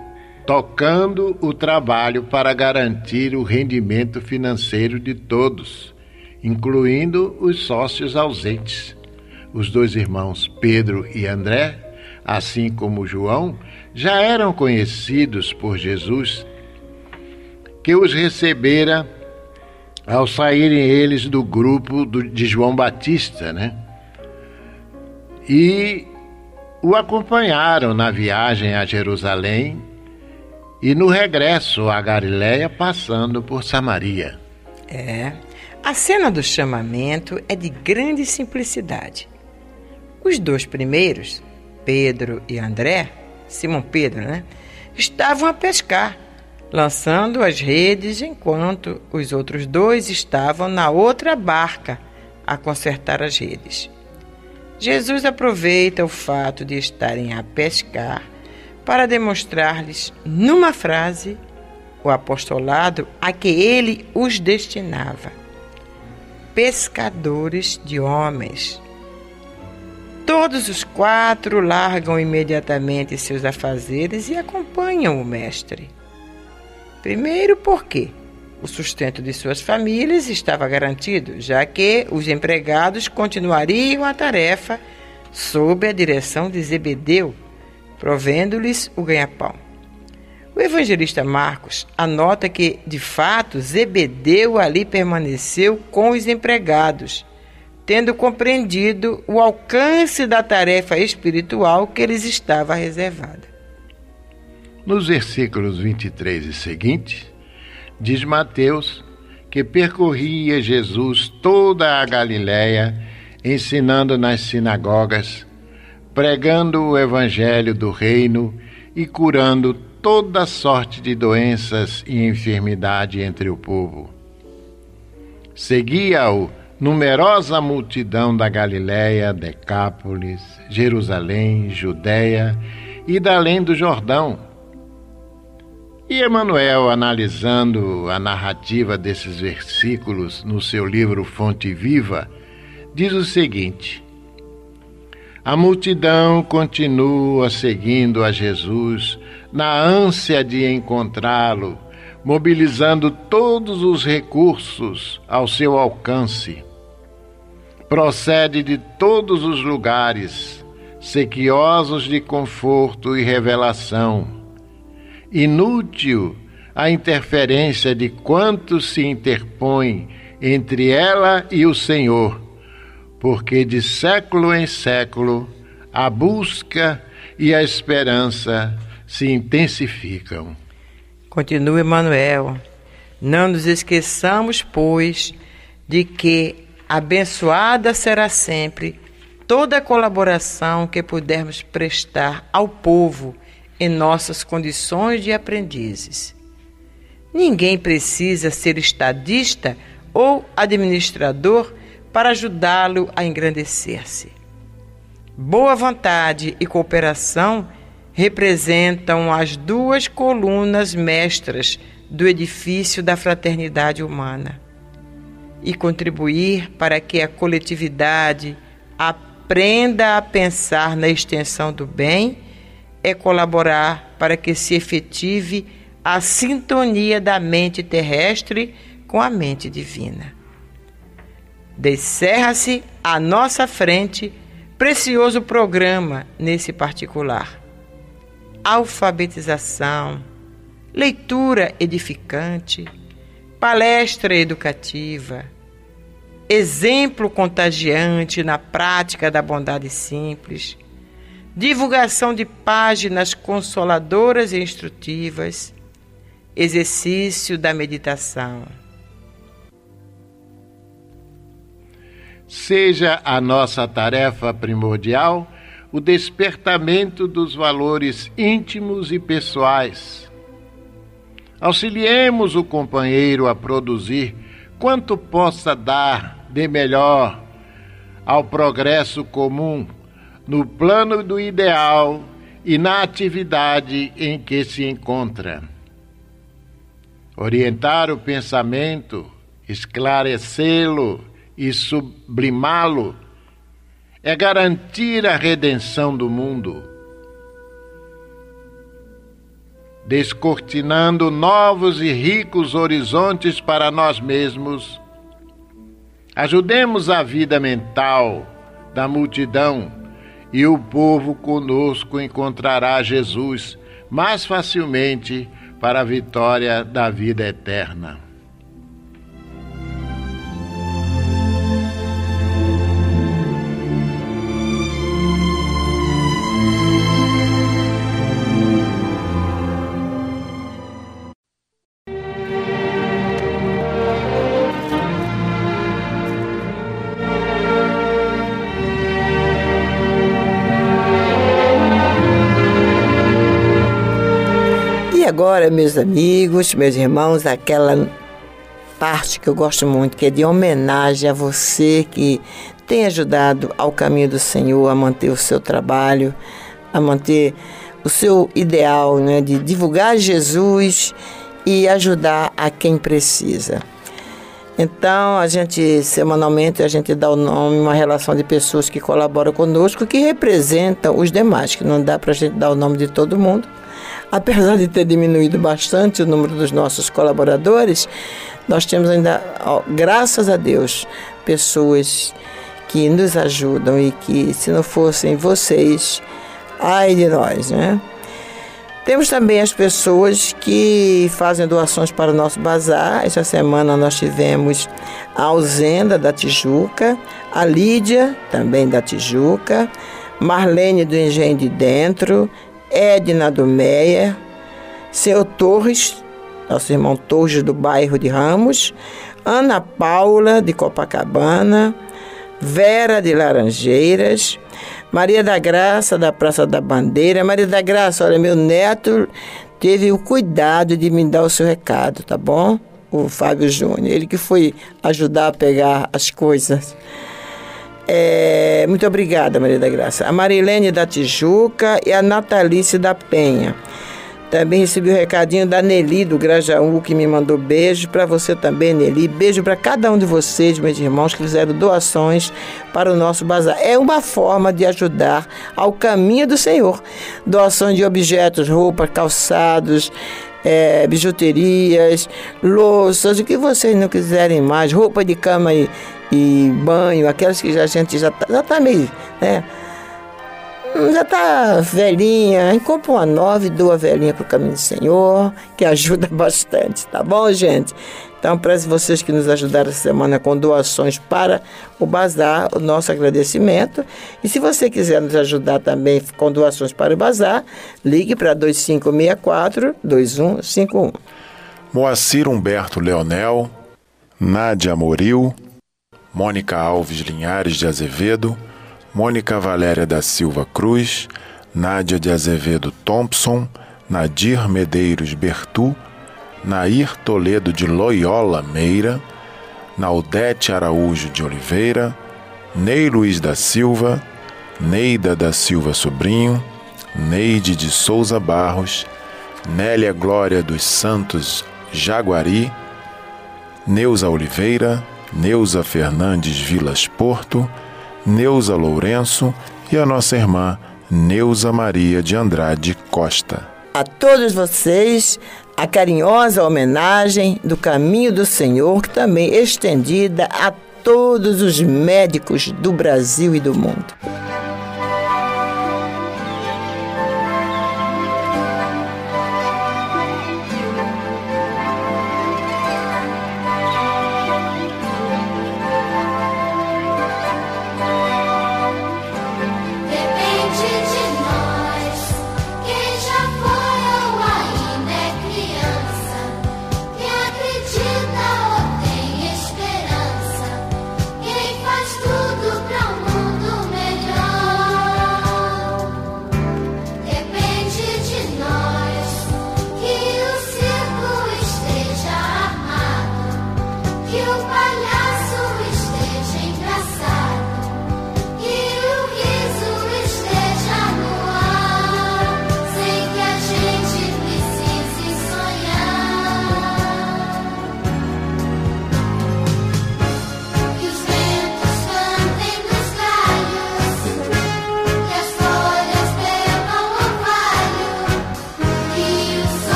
tocando o trabalho para garantir o rendimento financeiro de todos, incluindo os sócios ausentes. Os dois irmãos Pedro e André, assim como João, já eram conhecidos por Jesus, que os recebera ao saírem eles do grupo de João Batista, né? E o acompanharam na viagem a Jerusalém e no regresso a Galiléia, passando por Samaria. É. A cena do chamamento é de grande simplicidade. Os dois primeiros, Pedro e André, Simão Pedro, né, estavam a pescar, lançando as redes, enquanto os outros dois estavam na outra barca a consertar as redes. Jesus aproveita o fato de estarem a pescar para demonstrar-lhes, numa frase, o apostolado a que ele os destinava: pescadores de homens. Todos os quatro largam imediatamente seus afazeres e acompanham o Mestre. Primeiro, porque o sustento de suas famílias estava garantido, já que os empregados continuariam a tarefa sob a direção de Zebedeu, provendo-lhes o ganha-pão. O evangelista Marcos anota que, de fato, Zebedeu ali permaneceu com os empregados, tendo compreendido o alcance da tarefa espiritual que lhes estava reservada. Nos versículos 23 e seguintes, diz Mateus que percorria Jesus toda a Galiléia, ensinando nas sinagogas, pregando o evangelho do reino e curando toda sorte de doenças e enfermidade entre o povo. Seguia-o numerosa multidão da Galiléia, Decápolis, Jerusalém, Judéia e da além do Jordão. E Emanuel, analisando a narrativa desses versículos no seu livro Fonte Viva, diz o seguinte: a multidão continua seguindo a Jesus na ânsia de encontrá-lo, mobilizando todos os recursos ao seu alcance. Procede de todos os lugares, sequiosos de conforto e revelação. Inútil a interferência de quantos se interpõe entre ela e o Senhor porque de século em século a busca e a esperança se intensificam. Continua Emmanuel. Não nos esqueçamos, pois, de que abençoada será sempre toda a colaboração que pudermos prestar ao povo em nossas condições de aprendizes. Ninguém precisa ser estadista ou administrador para ajudá-lo a engrandecer-se. Boa vontade e cooperação representam as duas colunas mestras do edifício da fraternidade humana. E contribuir para que a coletividade aprenda a pensar na extensão do bem é colaborar para que se efetive a sintonia da mente terrestre com a mente divina. Descerra-se à nossa frente precioso programa nesse particular. Alfabetização, leitura edificante, palestra educativa, exemplo contagiante na prática da bondade simples, divulgação de páginas consoladoras e instrutivas, exercício da meditação. seja a nossa tarefa primordial o despertamento dos valores íntimos e pessoais. Auxiliemos o companheiro a produzir quanto possa dar de melhor ao progresso comum no plano do ideal e na atividade em que se encontra. Orientar o pensamento esclarecê-lo e sublimá-lo, é garantir a redenção do mundo, descortinando novos e ricos horizontes para nós mesmos. Ajudemos a vida mental da multidão e o povo conosco encontrará Jesus mais facilmente para a vitória da vida eterna. Agora, meus amigos, meus irmãos, aquela parte que eu gosto muito, que é de homenagem a você que tem ajudado ao caminho do Senhor, a manter o seu trabalho, a manter o seu ideal né, de divulgar Jesus e ajudar a quem precisa. Então, a gente, semanalmente, a gente dá o nome, uma relação de pessoas que colaboram conosco, que representam os demais, que não dá para a gente dar o nome de todo mundo, Apesar de ter diminuído bastante o número dos nossos colaboradores, nós temos ainda, graças a Deus, pessoas que nos ajudam e que, se não fossem vocês, ai de nós, né? Temos também as pessoas que fazem doações para o nosso bazar. Essa semana nós tivemos a Alzenda da Tijuca, a Lídia, também da Tijuca, Marlene do Engenho de Dentro, Edna do Meia, seu Torres, nosso irmão Torres do bairro de Ramos, Ana Paula de Copacabana, Vera de Laranjeiras, Maria da Graça da Praça da Bandeira. Maria da Graça, olha, meu neto teve o cuidado de me dar o seu recado, tá bom? O Fábio Júnior, ele que foi ajudar a pegar as coisas. É, muito obrigada, Maria da Graça. A Marilene da Tijuca e a Natalice da Penha. Também recebi o um recadinho da Nelly do Grajaú, que me mandou beijo. Para você também, Nelly. Beijo para cada um de vocês, meus irmãos, que fizeram doações para o nosso bazar. É uma forma de ajudar ao caminho do Senhor. Doações de objetos, roupas, calçados, é, bijuterias, louças, o que vocês não quiserem mais, roupa de cama e e banho, aquelas que a gente já tá, já tá meio, né? Já tá velhinha, aí compra uma nova e doa velhinha pro caminho do Senhor, que ajuda bastante, tá bom, gente? Então, para vocês que nos ajudaram essa semana com doações para o Bazar, o nosso agradecimento. E se você quiser nos ajudar também com doações para o Bazar, ligue para 2564-2151. Moacir Humberto Leonel, Nádia Moril, Mônica Alves Linhares de Azevedo, Mônica Valéria da Silva Cruz, Nádia de Azevedo Thompson, Nadir Medeiros Bertu, Nair Toledo de Loyola Meira, Naudete Araújo de Oliveira, Ney Luiz da Silva, Neida da Silva Sobrinho, Neide de Souza Barros, Nélia Glória dos Santos Jaguari, Neuza Oliveira, Neuza Fernandes Vilas Porto, Neuza Lourenço e a nossa irmã Neuza Maria de Andrade Costa. A todos vocês, a carinhosa homenagem do Caminho do Senhor, que também estendida a todos os médicos do Brasil e do mundo.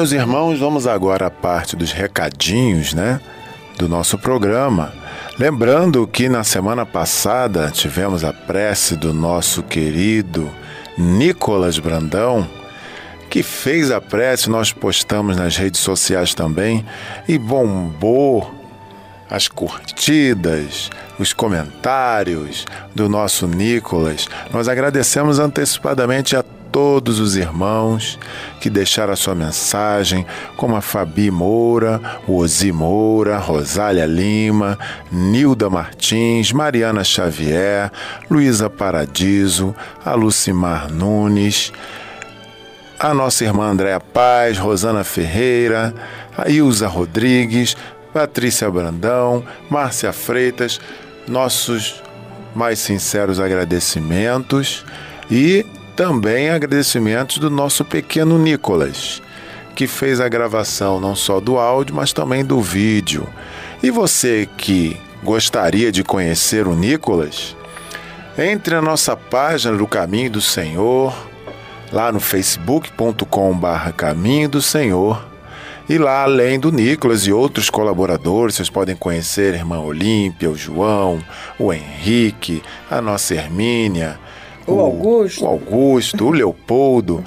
Meus irmãos, vamos agora à parte dos recadinhos, né? Do nosso programa. Lembrando que na semana passada tivemos a prece do nosso querido Nicolas Brandão, que fez a prece, nós postamos nas redes sociais também e bombou as curtidas, os comentários do nosso Nicolas. Nós agradecemos antecipadamente a todos os irmãos que deixaram a sua mensagem, como a Fabi Moura, o Ozi Moura, Rosália Lima, Nilda Martins, Mariana Xavier, Luísa Paradiso, a Lucimar Nunes, a nossa irmã Andréa Paz, Rosana Ferreira, a Ilza Rodrigues, Patrícia Brandão, Márcia Freitas, nossos mais sinceros agradecimentos e também agradecimentos do nosso pequeno Nicolas, que fez a gravação não só do áudio, mas também do vídeo. E você que gostaria de conhecer o Nicolas, entre na nossa página do Caminho do Senhor, lá no facebook.com/barra Caminho do Senhor. E lá, além do Nicolas e outros colaboradores, vocês podem conhecer a irmã Olímpia, o João, o Henrique, a nossa Hermínia, o, Augusto, o, Augusto, o Leopoldo.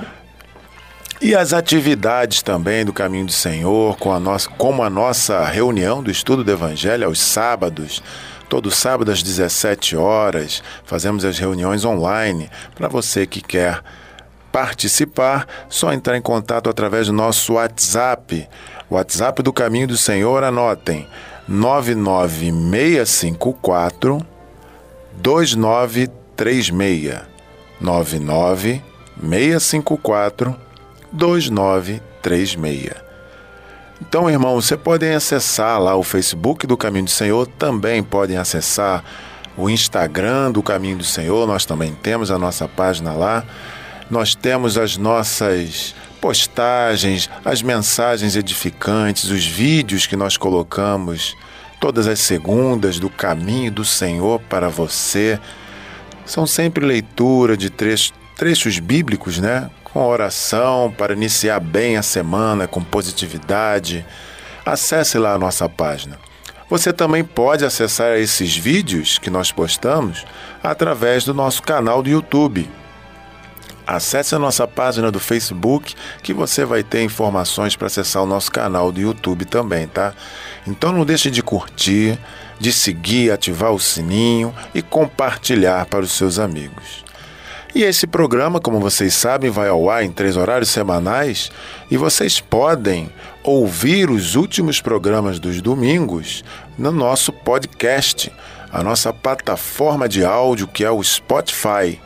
E as atividades também do Caminho do Senhor, com a nossa, como a nossa reunião do estudo do Evangelho aos sábados. Todo sábado às 17 horas, fazemos as reuniões online para você que quer participar, só entrar em contato através do nosso WhatsApp. WhatsApp do Caminho do Senhor, anotem: 99654 2936. 99654 2936. Então, irmãos, você podem acessar lá o Facebook do Caminho do Senhor, também podem acessar o Instagram do Caminho do Senhor, nós também temos a nossa página lá. Nós temos as nossas postagens, as mensagens edificantes, os vídeos que nós colocamos todas as segundas do Caminho do Senhor para você. São sempre leitura de trechos, bíblicos, né? Com oração para iniciar bem a semana, com positividade. Acesse lá a nossa página. Você também pode acessar esses vídeos que nós postamos através do nosso canal do YouTube. Acesse a nossa página do Facebook que você vai ter informações para acessar o nosso canal do YouTube também, tá? Então não deixe de curtir, de seguir, ativar o sininho e compartilhar para os seus amigos. E esse programa, como vocês sabem, vai ao ar em três horários semanais e vocês podem ouvir os últimos programas dos domingos no nosso podcast, a nossa plataforma de áudio que é o Spotify.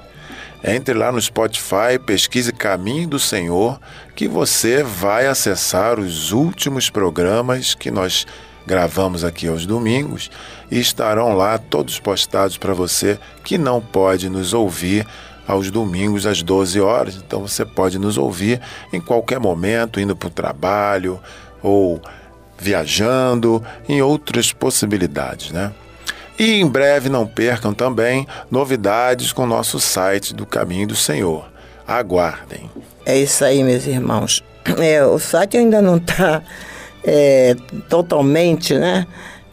Entre lá no Spotify, pesquise Caminho do Senhor, que você vai acessar os últimos programas que nós gravamos aqui aos domingos e estarão lá todos postados para você que não pode nos ouvir aos domingos às 12 horas. Então você pode nos ouvir em qualquer momento, indo para o trabalho ou viajando, em outras possibilidades, né? E em breve não percam também novidades com o nosso site do Caminho do Senhor. Aguardem. É isso aí, meus irmãos. É, o site ainda não está é, totalmente, né?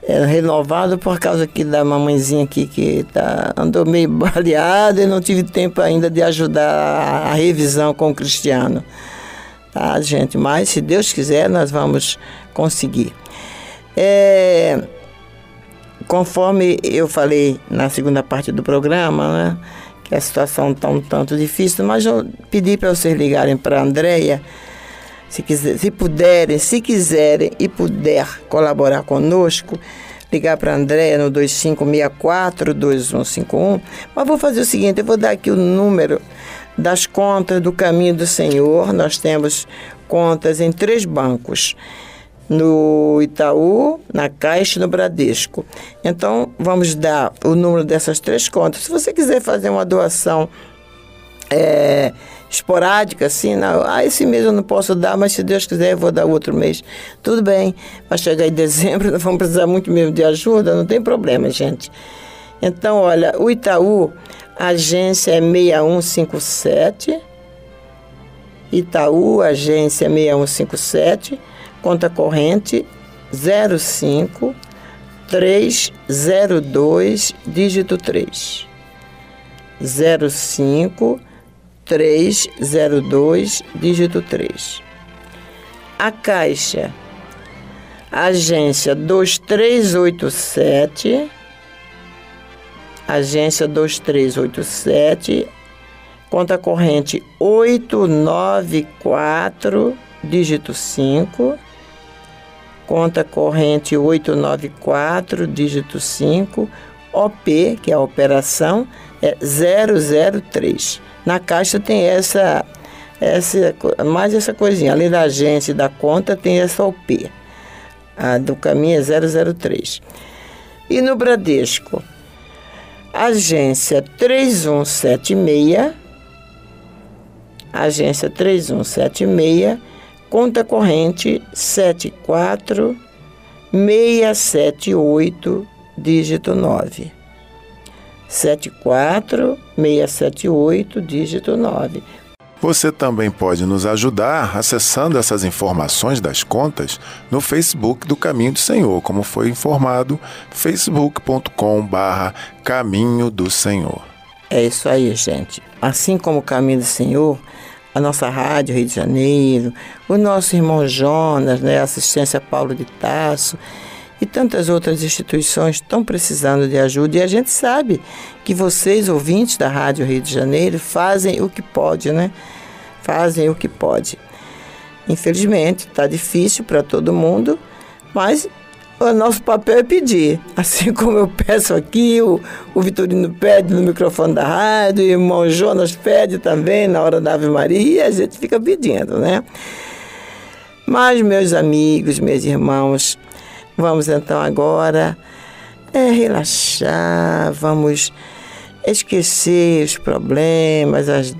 É, renovado por causa aqui da mamãezinha aqui que tá, andou meio baleada e não tive tempo ainda de ajudar a, a revisão com o Cristiano. Tá, gente? Mas se Deus quiser, nós vamos conseguir. É, conforme eu falei na segunda parte do programa, né? Que a situação está um tanto difícil, mas eu pedi para vocês ligarem para a Andréia se, quiser, se puderem, se quiserem e puder colaborar conosco, ligar para a Andréia no 2564-2151. Mas vou fazer o seguinte, eu vou dar aqui o número das contas do Caminho do Senhor. Nós temos contas em três bancos. No Itaú, na Caixa e no Bradesco. Então, vamos dar o número dessas três contas. Se você quiser fazer uma doação é, esporádica, assim, não, ah, esse mês eu não posso dar, mas se Deus quiser eu vou dar outro mês. Tudo bem, vai chegar em dezembro, nós vamos precisar muito mesmo de ajuda, não tem problema, gente. Então, olha, o Itaú, a agência é 6157 Itaú, agência 6157, conta corrente 05 302, dígito 3. 05 302, dígito 3. A Caixa, agência 2387, agência 2387, conta corrente 894, dígito 5, conta corrente 894, dígito 5, OP, que é a operação, é 003. Na caixa tem essa, essa mais essa coisinha. Além da agência e da conta, tem essa OP. A do caminho é 003. E no Bradesco, agência 3176, agência 3176, conta corrente 74678, dígito 9. 74678, dígito 9. Você também pode nos ajudar acessando essas informações das contas no Facebook do Caminho do Senhor, como foi informado, facebook.com/barra Caminho do Senhor. É isso aí, gente. Assim como o Caminho do Senhor, a nossa rádio Rio de Janeiro, o nosso irmão Jonas, né, assistência Paulo de Tasso e tantas outras instituições estão precisando de ajuda. E a gente sabe que vocês, ouvintes da Rádio Rio de Janeiro, fazem o que pode, né? Fazem o que pode. Infelizmente, está difícil para todo mundo, mas o nosso papel é pedir. Assim como eu peço aqui, o, o Vitorino pede no microfone da rádio, o irmão Jonas pede também na hora da Ave Maria, a gente fica pedindo, né? Mas, meus amigos, meus irmãos, Vamos então agora é, relaxar, vamos esquecer os problemas, as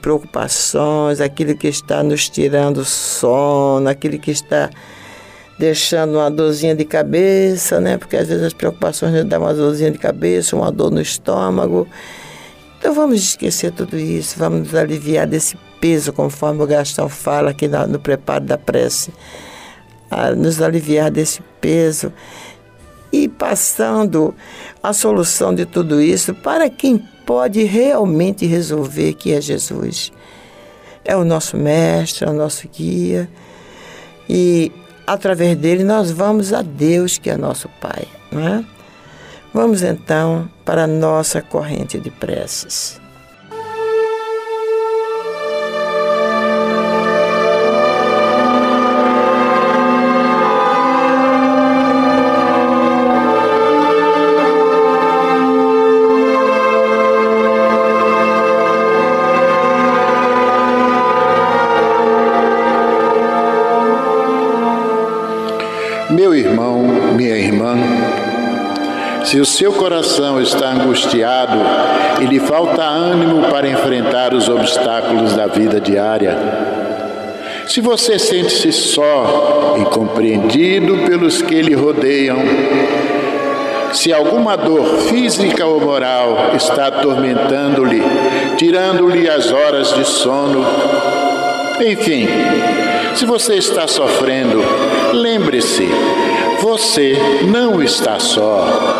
preocupações, aquilo que está nos tirando sono, aquilo que está deixando uma dorzinha de cabeça, né? Porque às vezes as preocupações nos dão uma dorzinha de cabeça, uma dor no estômago. Então vamos esquecer tudo isso, vamos nos aliviar desse peso, conforme o Gastão fala aqui no preparo da prece a nos aliviar desse peso e passando a solução de tudo isso para quem pode realmente resolver, que é Jesus. É o nosso mestre, é o nosso guia. E através dele nós vamos a Deus, que é nosso Pai. Não é? Vamos então para a nossa corrente de preces. Se o seu coração está angustiado e lhe falta ânimo para enfrentar os obstáculos da vida diária, se você sente-se só e compreendido pelos que lhe rodeiam, se alguma dor física ou moral está atormentando-lhe, tirando-lhe as horas de sono, enfim, se você está sofrendo, lembre-se, você não está só.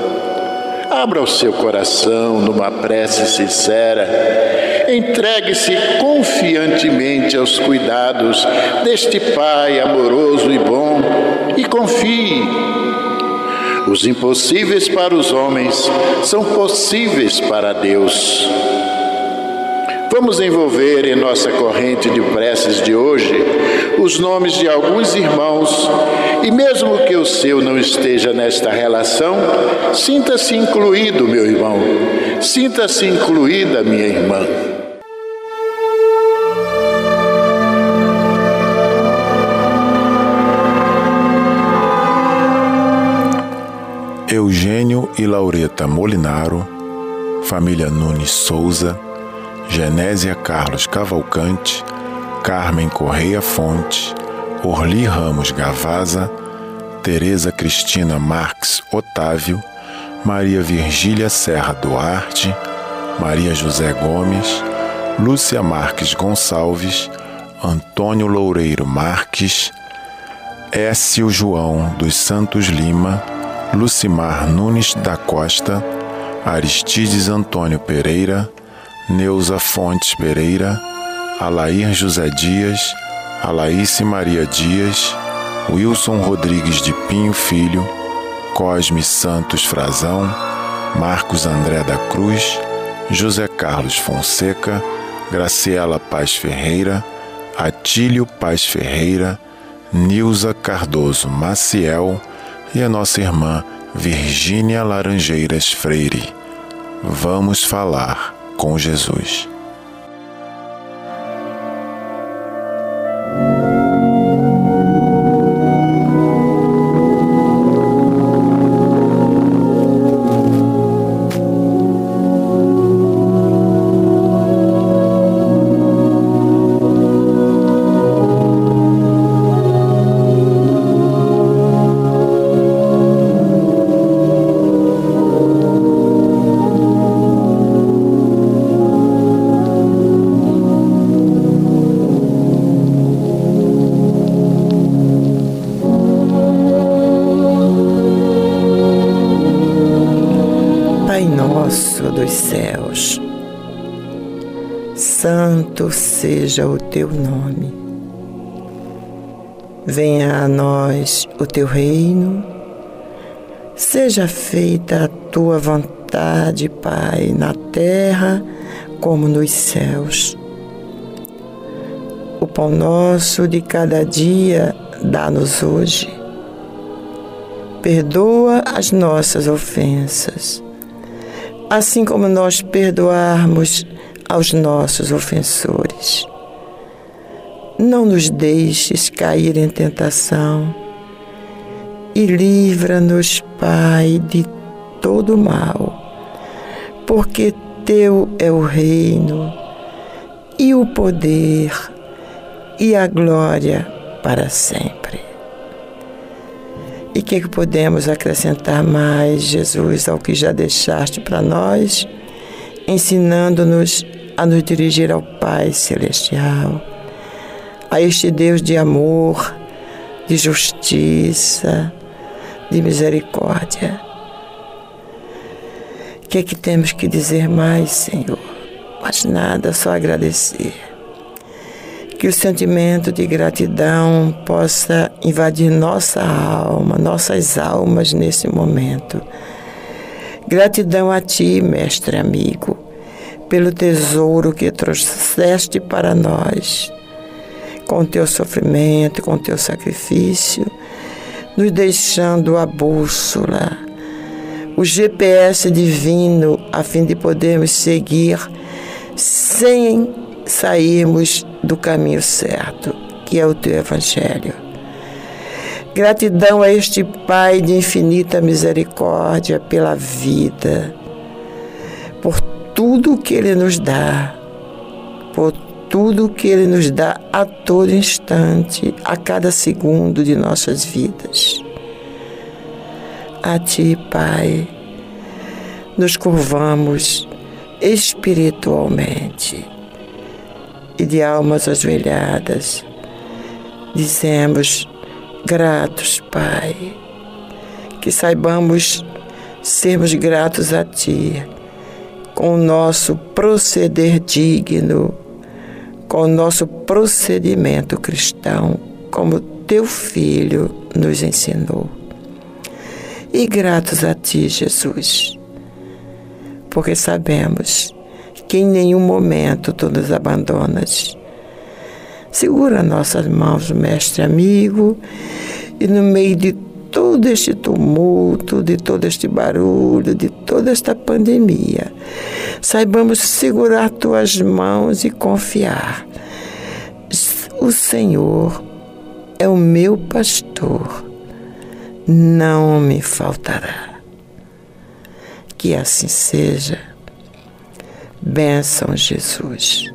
Abra o seu coração numa prece sincera. Entregue-se confiantemente aos cuidados deste Pai amoroso e bom e confie. Os impossíveis para os homens são possíveis para Deus. Vamos envolver em nossa corrente de preces de hoje os nomes de alguns irmãos e, mesmo que o seu não esteja nesta relação, sinta-se incluído, meu irmão, sinta-se incluída, minha irmã. Eugênio e Laureta Molinaro, família Nunes Souza, Genésia Carlos Cavalcante, Carmen Correia Fonte, Orli Ramos Gavaza, Tereza Cristina Marques Otávio, Maria Virgília Serra Duarte, Maria José Gomes, Lúcia Marques Gonçalves, Antônio Loureiro Marques, Écio João dos Santos Lima, Lucimar Nunes da Costa, Aristides Antônio Pereira, Neuza Fontes Pereira, Alair José Dias, Alaíce Maria Dias, Wilson Rodrigues de Pinho Filho, Cosme Santos Frazão, Marcos André da Cruz, José Carlos Fonseca, Graciela Paz Ferreira, Atílio Paz Ferreira, Nilza Cardoso Maciel e a nossa irmã Virgínia Laranjeiras Freire. Vamos falar com Jesus. Santo seja o teu nome. Venha a nós o teu reino, seja feita a tua vontade, Pai, na terra como nos céus. O pão nosso de cada dia dá-nos hoje. Perdoa as nossas ofensas, assim como nós perdoarmos aos nossos ofensores. Não nos deixes cair em tentação e livra-nos, Pai, de todo mal, porque Teu é o reino e o poder e a glória para sempre. E que, que podemos acrescentar mais, Jesus, ao que já deixaste para nós, ensinando-nos a nos dirigir ao Pai Celestial, a este Deus de amor, de justiça, de misericórdia. O que é que temos que dizer mais, Senhor? Mas nada, só agradecer. Que o sentimento de gratidão possa invadir nossa alma, nossas almas nesse momento. Gratidão a Ti, Mestre amigo pelo tesouro que trouxeste para nós, com teu sofrimento, com teu sacrifício, nos deixando a bússola, o GPS divino, a fim de podermos seguir sem sairmos do caminho certo, que é o teu Evangelho. Gratidão a este Pai de infinita misericórdia pela vida, por tudo que Ele nos dá, por tudo que Ele nos dá a todo instante, a cada segundo de nossas vidas. A Ti, Pai, nos curvamos espiritualmente e de almas ajoelhadas, dizemos gratos, Pai, que saibamos sermos gratos a Ti com o nosso proceder digno, com o nosso procedimento cristão, como teu filho nos ensinou. e gratos a Ti, Jesus, porque sabemos que em nenhum momento Tu nos abandonas. Segura nossas mãos, mestre amigo, e no meio de todo este tumulto, de todo este barulho, de toda esta pandemia, saibamos segurar tuas mãos e confiar. O Senhor é o meu pastor, não me faltará. Que assim seja. Bênção, Jesus.